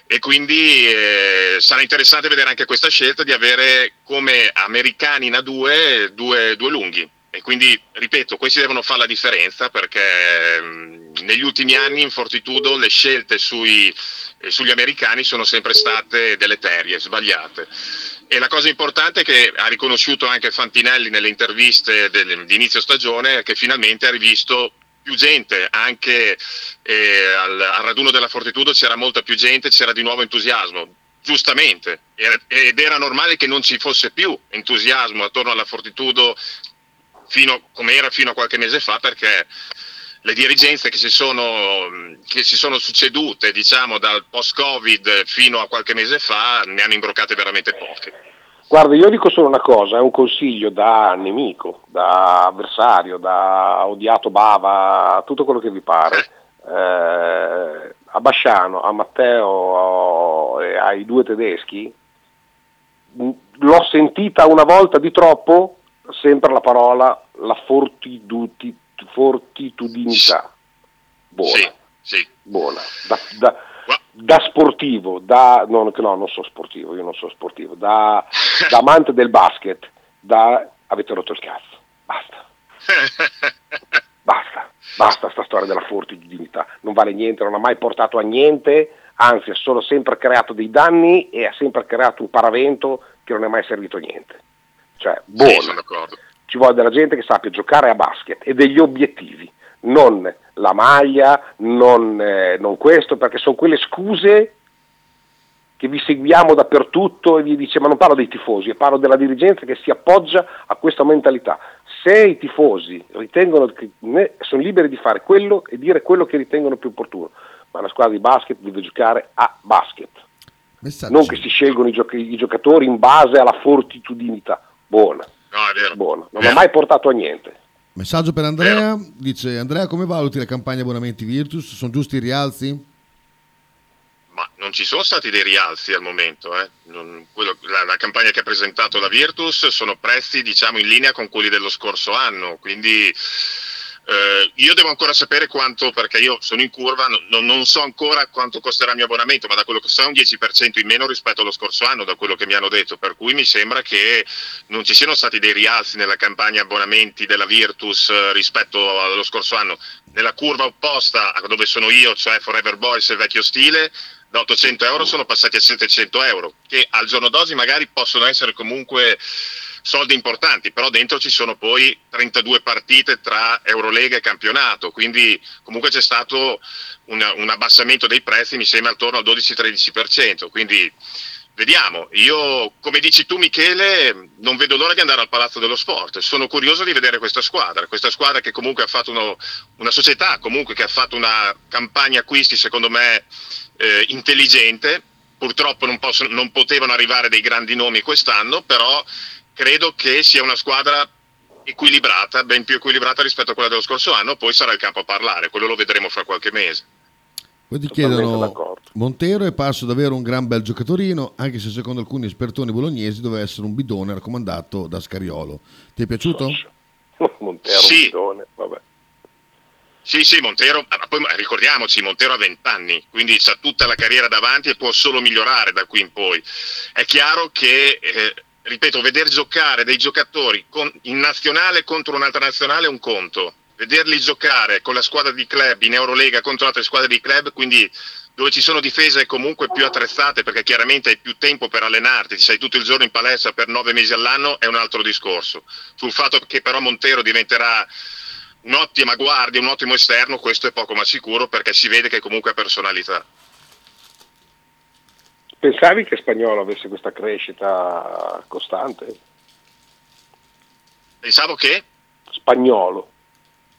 e quindi eh, sarà interessante vedere anche questa scelta di avere come americani in A2 due, due lunghi. E quindi, ripeto, questi devono fare la differenza perché mh, negli ultimi anni in Fortitudo le scelte sui, eh, sugli americani sono sempre state deleterie, sbagliate. E la cosa importante che ha riconosciuto anche Fantinelli nelle interviste di inizio stagione è che finalmente ha rivisto più gente, anche eh, al, al raduno della Fortitudo c'era molta più gente, c'era di nuovo entusiasmo, giustamente, ed era normale che non ci fosse più entusiasmo attorno alla Fortitudo come era fino a qualche mese fa, perché le dirigenze che si sono, che si sono succedute diciamo, dal post-Covid fino a qualche mese fa ne hanno imbroccate veramente poche. Guarda, io dico solo una cosa, è un consiglio da nemico, da avversario, da odiato bava, tutto quello che vi pare. Eh, a Basciano, a Matteo e ai due tedeschi, l'ho sentita una volta di troppo, sempre la parola la fortitudinità. Buona, buona. Da, da- da sportivo, da, no, no, non sono sportivo, io non sono sportivo, da, da amante del basket, da avete rotto il cazzo, basta. Basta, basta sta storia della fortitudinità, non vale niente, non ha mai portato a niente, anzi ha solo sempre creato dei danni e ha sempre creato un paravento che non è mai servito a niente. Cioè, sono d'accordo. Ci vuole della gente che sappia giocare a basket e degli obiettivi, non la maglia, non, eh, non questo, perché sono quelle scuse che vi seguiamo dappertutto e vi dice ma non parlo dei tifosi, parlo della dirigenza che si appoggia a questa mentalità. Se i tifosi ritengono che ne- sono liberi di fare quello e dire quello che ritengono più opportuno, ma la squadra di basket deve giocare a basket, Messaggi. non che si scelgono i, gioc- i giocatori in base alla fortitudinità. Buona, buona, non ha mai portato a niente. Messaggio per Andrea, dice Andrea come valuti la campagna abbonamenti Virtus? Sono giusti i rialzi? Ma non ci sono stati dei rialzi al momento. eh. Non- quello- la, la campagna che ha presentato la Virtus sono prezzi diciamo in linea con quelli dello scorso anno, quindi eh, io devo ancora sapere quanto, perché io sono in curva, no- no- non so ancora quanto costerà il mio abbonamento, ma da quello che so è un 10% in meno rispetto allo scorso anno, da quello che mi hanno detto, per cui mi sembra che non ci siano stati dei rialzi nella campagna abbonamenti della Virtus eh, rispetto allo scorso anno. Nella curva opposta a dove sono io, cioè Forever Boys e vecchio stile, da 800 euro sono passati a 700 euro, che al giorno d'oggi magari possono essere comunque soldi importanti, però dentro ci sono poi 32 partite tra Eurolega e campionato, quindi comunque c'è stato un, un abbassamento dei prezzi, mi sembra attorno al 12-13%, quindi vediamo. Io, come dici tu Michele, non vedo l'ora di andare al Palazzo dello Sport, sono curioso di vedere questa squadra, questa squadra che comunque ha fatto uno- una società, comunque che ha fatto una campagna acquisti secondo me eh, intelligente, purtroppo non, possono- non potevano arrivare dei grandi nomi quest'anno, però credo che sia una squadra equilibrata, ben più equilibrata rispetto a quella dello scorso anno, poi sarà il campo a parlare, quello lo vedremo fra qualche mese. Poi ti chiedono d'accordo. Montero è parso davvero un gran bel giocatorino, anche se secondo alcuni espertoni bolognesi doveva essere un bidone raccomandato da Scariolo. Ti è piaciuto? Montero, Sì. bidone, vabbè. Sì, sì, Montero, ma poi ricordiamoci, Montero ha 20 anni, quindi ha tutta la carriera davanti e può solo migliorare da qui in poi. È chiaro che, eh, ripeto, vedere giocare dei giocatori con- in nazionale contro un'altra nazionale è un conto. Vederli giocare con la squadra di club in Eurolega contro altre squadre di club, quindi dove ci sono difese comunque più attrezzate perché chiaramente hai più tempo per allenarti, sei tutto il giorno in palestra per nove mesi all'anno è un altro discorso. Sul fatto che però Montero diventerà un'ottima guardia, un ottimo esterno, questo è poco ma sicuro perché si vede che comunque ha personalità. Pensavi che Spagnolo avesse questa crescita costante? Pensavo che Spagnolo.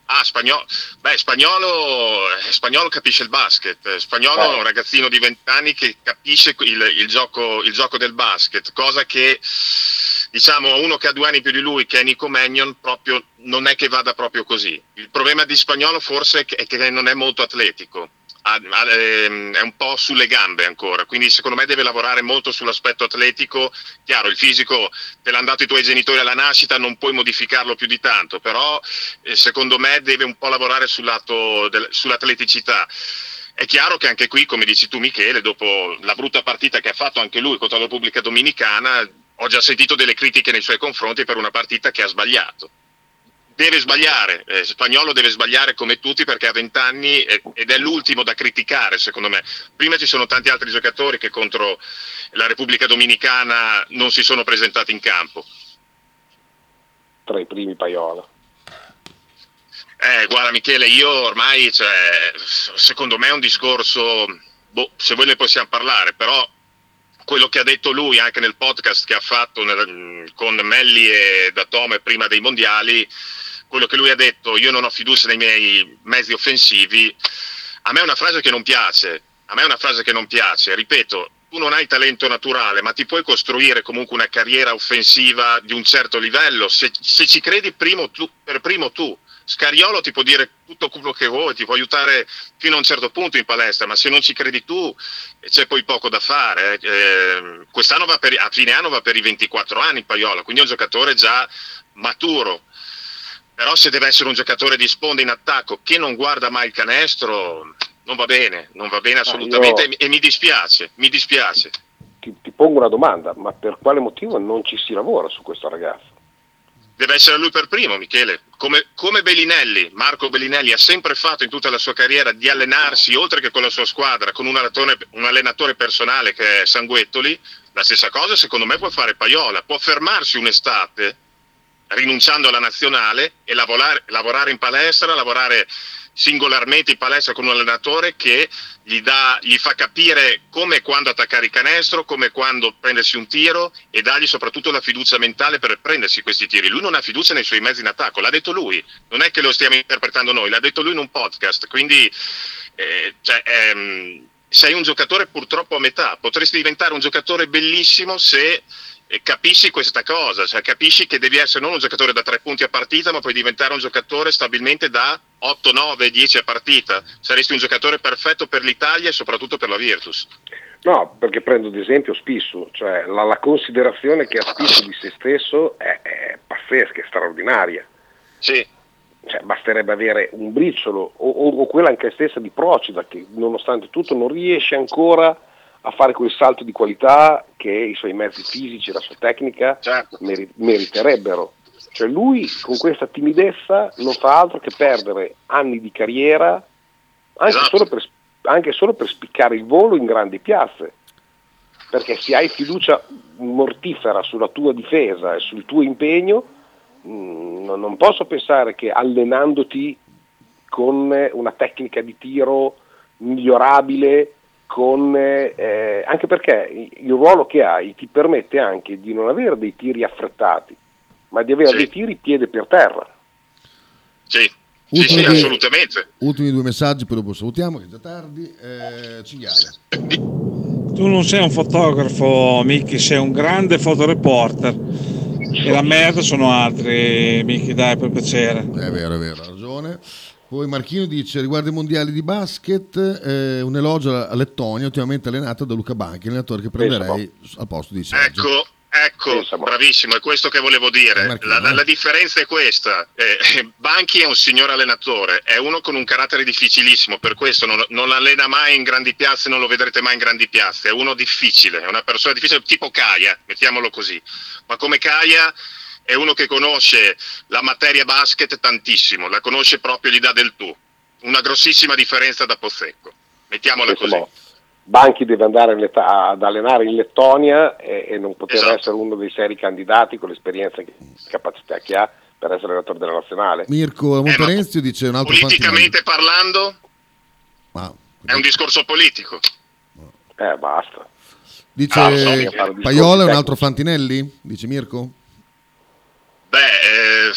Ah, spagnolo. Beh, spagnolo, spagnolo capisce il basket. Eh, Spagnolo è un ragazzino di 20 anni che capisce il, il gioco, il gioco del basket, cosa che diciamo uno che ha due anni più di lui, che è Nico Magnon, proprio non è che vada proprio così. Il problema di spagnolo forse è che non è molto atletico. Ehm, è un po' sulle gambe ancora, quindi secondo me deve lavorare molto sull'aspetto atletico. Chiaro, il fisico te l'hanno dato i tuoi genitori alla nascita, non puoi modificarlo più di tanto, però eh, secondo me deve un po' lavorare sul lato del- sull'atleticità. È chiaro che anche qui, come dici tu Michele, dopo la brutta partita che ha fatto anche lui contro la Repubblica Dominicana, ho già sentito delle critiche nei suoi confronti per una partita che ha sbagliato. Deve sbagliare, eh, Spagnolo deve sbagliare come tutti perché ha 20 anni ed è l'ultimo da criticare secondo me. Prima ci sono tanti altri giocatori che contro la Repubblica Dominicana non si sono presentati in campo. Tra i primi Paiola. Eh, guarda Michele, io ormai, cioè, secondo me è un discorso, boh, se voi ne possiamo parlare, però quello che ha detto lui anche nel podcast che ha fatto con Melli e Datome prima dei mondiali, quello che lui ha detto, io non ho fiducia nei miei mezzi offensivi, a me è una frase che non piace, a me è una frase che non piace, ripeto, tu non hai talento naturale, ma ti puoi costruire comunque una carriera offensiva di un certo livello, se, se ci credi primo tu, per primo tu. Scariolo ti può dire tutto quello che vuoi, ti può aiutare fino a un certo punto in palestra, ma se non ci credi tu eh, c'è poi poco da fare. eh. Eh, quest'anno va per, a fine anno va per i 24 anni Paiola, quindi è un giocatore già maturo. Però se deve essere un giocatore di sponda in attacco che non guarda mai il canestro, non va bene, non va bene assolutamente io- e, e mi dispiace, mi dispiace. Ti, ti pongo una domanda, ma per quale motivo non ci si lavora su questo ragazzo? Deve essere lui per primo, Michele. Come, come Bellinelli, Marco Bellinelli ha sempre fatto in tutta la sua carriera di allenarsi, oltre che con la sua squadra, con un allenatore, un allenatore personale che è Sanguettoli, la stessa cosa secondo me può fare Paiola. Può fermarsi un'estate rinunciando alla nazionale e lavorare, lavorare in palestra, lavorare singolarmente in palestra con un allenatore che gli, dà, gli fa capire come e quando attaccare il canestro, come e quando prendersi un tiro e dargli soprattutto la fiducia mentale per prendersi questi tiri. Lui non ha fiducia nei suoi mezzi in attacco, l'ha detto lui, non è che lo stiamo interpretando noi, l'ha detto lui in un podcast, quindi eh, cioè, ehm, sei un giocatore purtroppo a metà, potresti diventare un giocatore bellissimo se capisci questa cosa, cioè capisci che devi essere non un giocatore da tre punti a partita, ma puoi diventare un giocatore stabilmente da 8, 9, 10 a partita. Saresti un giocatore perfetto per l'Italia e soprattutto per la Virtus. No, perché prendo ad esempio Spissu, cioè la, la considerazione che ha Spissu di se stesso è, è pazzesca, è straordinaria. Sì. Cioè, basterebbe avere un briciolo o, o, o quella anche stessa di Procida che nonostante tutto non riesce ancora a fare quel salto di qualità che i suoi mezzi fisici la sua tecnica meri- meriterebbero. Cioè lui con questa timidezza non fa altro che perdere anni di carriera anche, solo, per, anche solo per spiccare il volo in grandi piazze. Perché se hai fiducia mortifera sulla tua difesa e sul tuo impegno, mh, non- non posso pensare che allenandoti con una tecnica di tiro migliorabile, con, eh, anche perché il ruolo che hai ti permette anche di non avere dei tiri affrettati, ma di avere Sì. dei tiri piede per terra. Sì, sì, Ultimi sì, due- assolutamente. Ultimi due messaggi, poi dopo salutiamo, che è già tardi. Eh, cinghiale. Tu non sei un fotografo, Michi, sei un grande fotoreporter. E la merda sono altri, Michi, dai, per piacere. È vero, è vero, ha ragione. Poi Marchino dice riguardo i mondiali di basket, eh, un elogio alla Lettonia, ultimamente allenata da Luca Banchi, allenatore che prenderei al posto di Sergio. Ecco, ecco, bravissimo, è questo che volevo dire. La, la- la differenza è questa. Eh, Banchi è un signor allenatore, è uno con un carattere difficilissimo, per questo non, non allena mai in grandi piazze, non lo vedrete mai in grandi piazze, è uno difficile, è una persona difficile, tipo Caia, mettiamolo così. Ma come Caia è uno che conosce la materia basket tantissimo, la conosce proprio, gli dà del tu. Una grossissima differenza da Pozzecco, mettiamola così. Insomma, Banchi deve andare in Letta- ad allenare in Lettonia e, e non poter Esatto. essere uno dei seri candidati con l'esperienza e capacità che ha per essere allenatore della nazionale. Mirko Monterenzio dice un altro Politicamente parlando Ma- è un discorso politico. Eh, basta. Dice Ah, so, Paiola è un tecnici. altro Fantinelli? Dice Mirko? Beh, eh,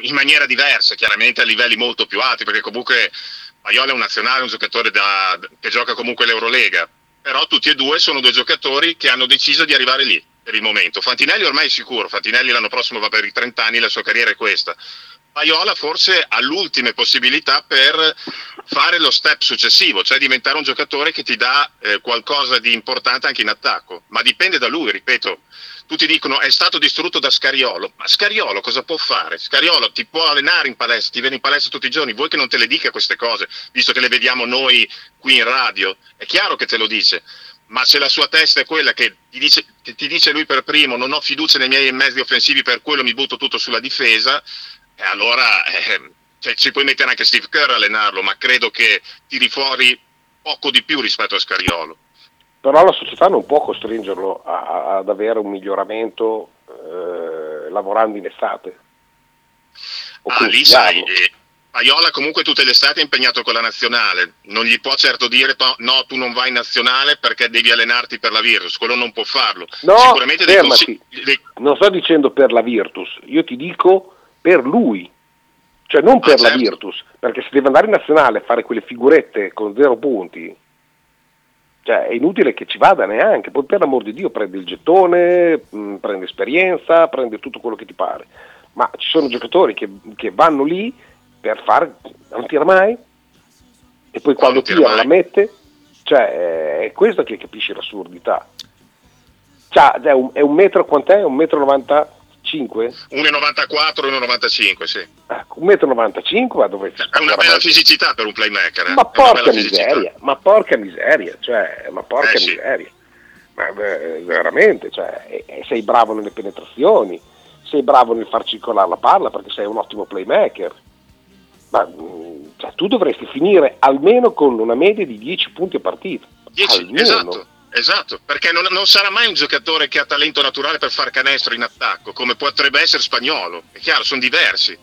in maniera diversa, chiaramente a livelli molto più alti, perché comunque Paiola è un nazionale, un giocatore da- che gioca comunque l'Eurolega, però tutti e due sono due giocatori che hanno deciso di arrivare lì per il momento. Fantinelli ormai è sicuro, Fantinelli l'anno prossimo va per i 30 anni, la sua carriera è questa. Paiola forse ha l'ultima possibilità per fare lo step successivo, cioè diventare un giocatore che ti dà eh, qualcosa di importante anche in attacco, ma dipende da lui, ripeto. Tutti dicono è stato distrutto da Scariolo, ma Scariolo cosa può fare? Scariolo ti può allenare in palestra, ti viene in palestra tutti i giorni, vuoi che non te le dica queste cose, visto che le vediamo noi qui in radio? È chiaro che te lo dice, ma se la sua testa è quella che ti dice, che ti dice lui per primo non ho fiducia nei miei mezzi offensivi, per quello mi butto tutto sulla difesa, e allora eh, cioè, ci puoi mettere anche Steve Kerr a allenarlo, ma credo che tiri fuori poco di più rispetto a Scariolo. Però la società non può costringerlo a- a- ad avere un miglioramento eh, lavorando in estate. O Ah, lì sai, eh, Paiola comunque tutte le estate è impegnato con la nazionale, non gli può certo dire no, tu non vai in nazionale perché devi allenarti per la Virtus, quello non può farlo. No, Sicuramente dei consigli- dei- Non sto dicendo per la Virtus, io ti dico per lui, cioè non per la certo. Virtus, perché se deve andare in nazionale a fare quelle figurette con zero punti, cioè è inutile che ci vada neanche, poi per l'amor di Dio prende il gettone, mh, prende esperienza, prende tutto quello che ti pare, ma ci sono giocatori che, che vanno lì per fare, non tira mai, e poi quando tira mai. la mette, cioè è questo che capisci l'assurdità. Cioè, è un, è un metro quant'è? Un metro 95? 1,94, 1,95, sì. Un metro 95 va dove È una bella fisicità per un playmaker. eh. Ma porca miseria, ma porca miseria, cioè, ma porca Eh, sì. miseria. Ma eh, veramente, cioè, sei bravo nelle penetrazioni, sei bravo nel far circolare la palla perché sei un ottimo playmaker. Ma mm, cioè, tu dovresti finire almeno con una media di 10 punti a partita. 10, almeno. esatto. Esatto, perché non, non sarà mai un giocatore che ha talento naturale per far canestro in attacco, come potrebbe essere spagnolo. È chiaro, sono diversi.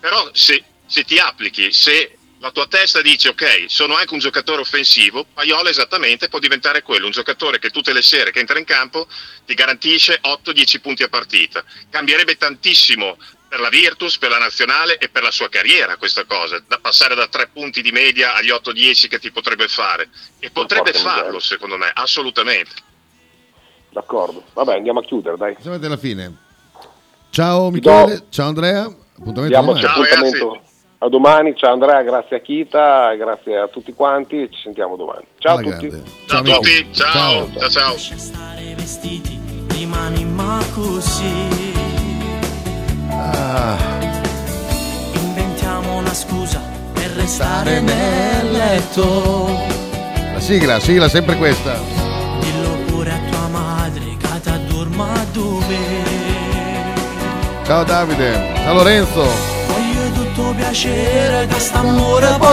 Però se, se ti applichi, se la tua testa dice ok, sono anche un giocatore offensivo, Paiola esattamente può diventare quello, un giocatore che tutte le sere che entra in campo ti garantisce 8-10 punti a partita. Cambierebbe tantissimo per la Virtus, per la nazionale e per la sua carriera questa cosa, da passare da 3 punti di media agli 8-10 che ti potrebbe fare. E potrebbe farlo secondo me, assolutamente. D'accordo. Vabbè, andiamo a chiudere, dai. Siamo alla fine. Ciao Michele, ciao Andrea. Appuntamento Diamoci domani. appuntamento a domani. Ciao Andrea, grazie a Kita, grazie a tutti quanti ci sentiamo domani. Ciao a Alla tutti. grande. Ciao a tutti, ciao, ciao ciao. ma così Ah. inventiamo una scusa per restare nel letto La sigla, sigla sempre questa. dillo pure a tua madre che ti addorma dove Ciao Davide, ciao Lorenzo. voglio tutto piacere che st'amore può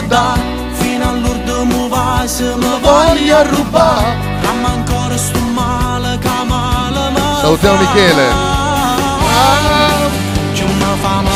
fino all'urdo mu va se mi voglia rubare ma ancora sto male che male mi Salutiamo. Michele. farmer.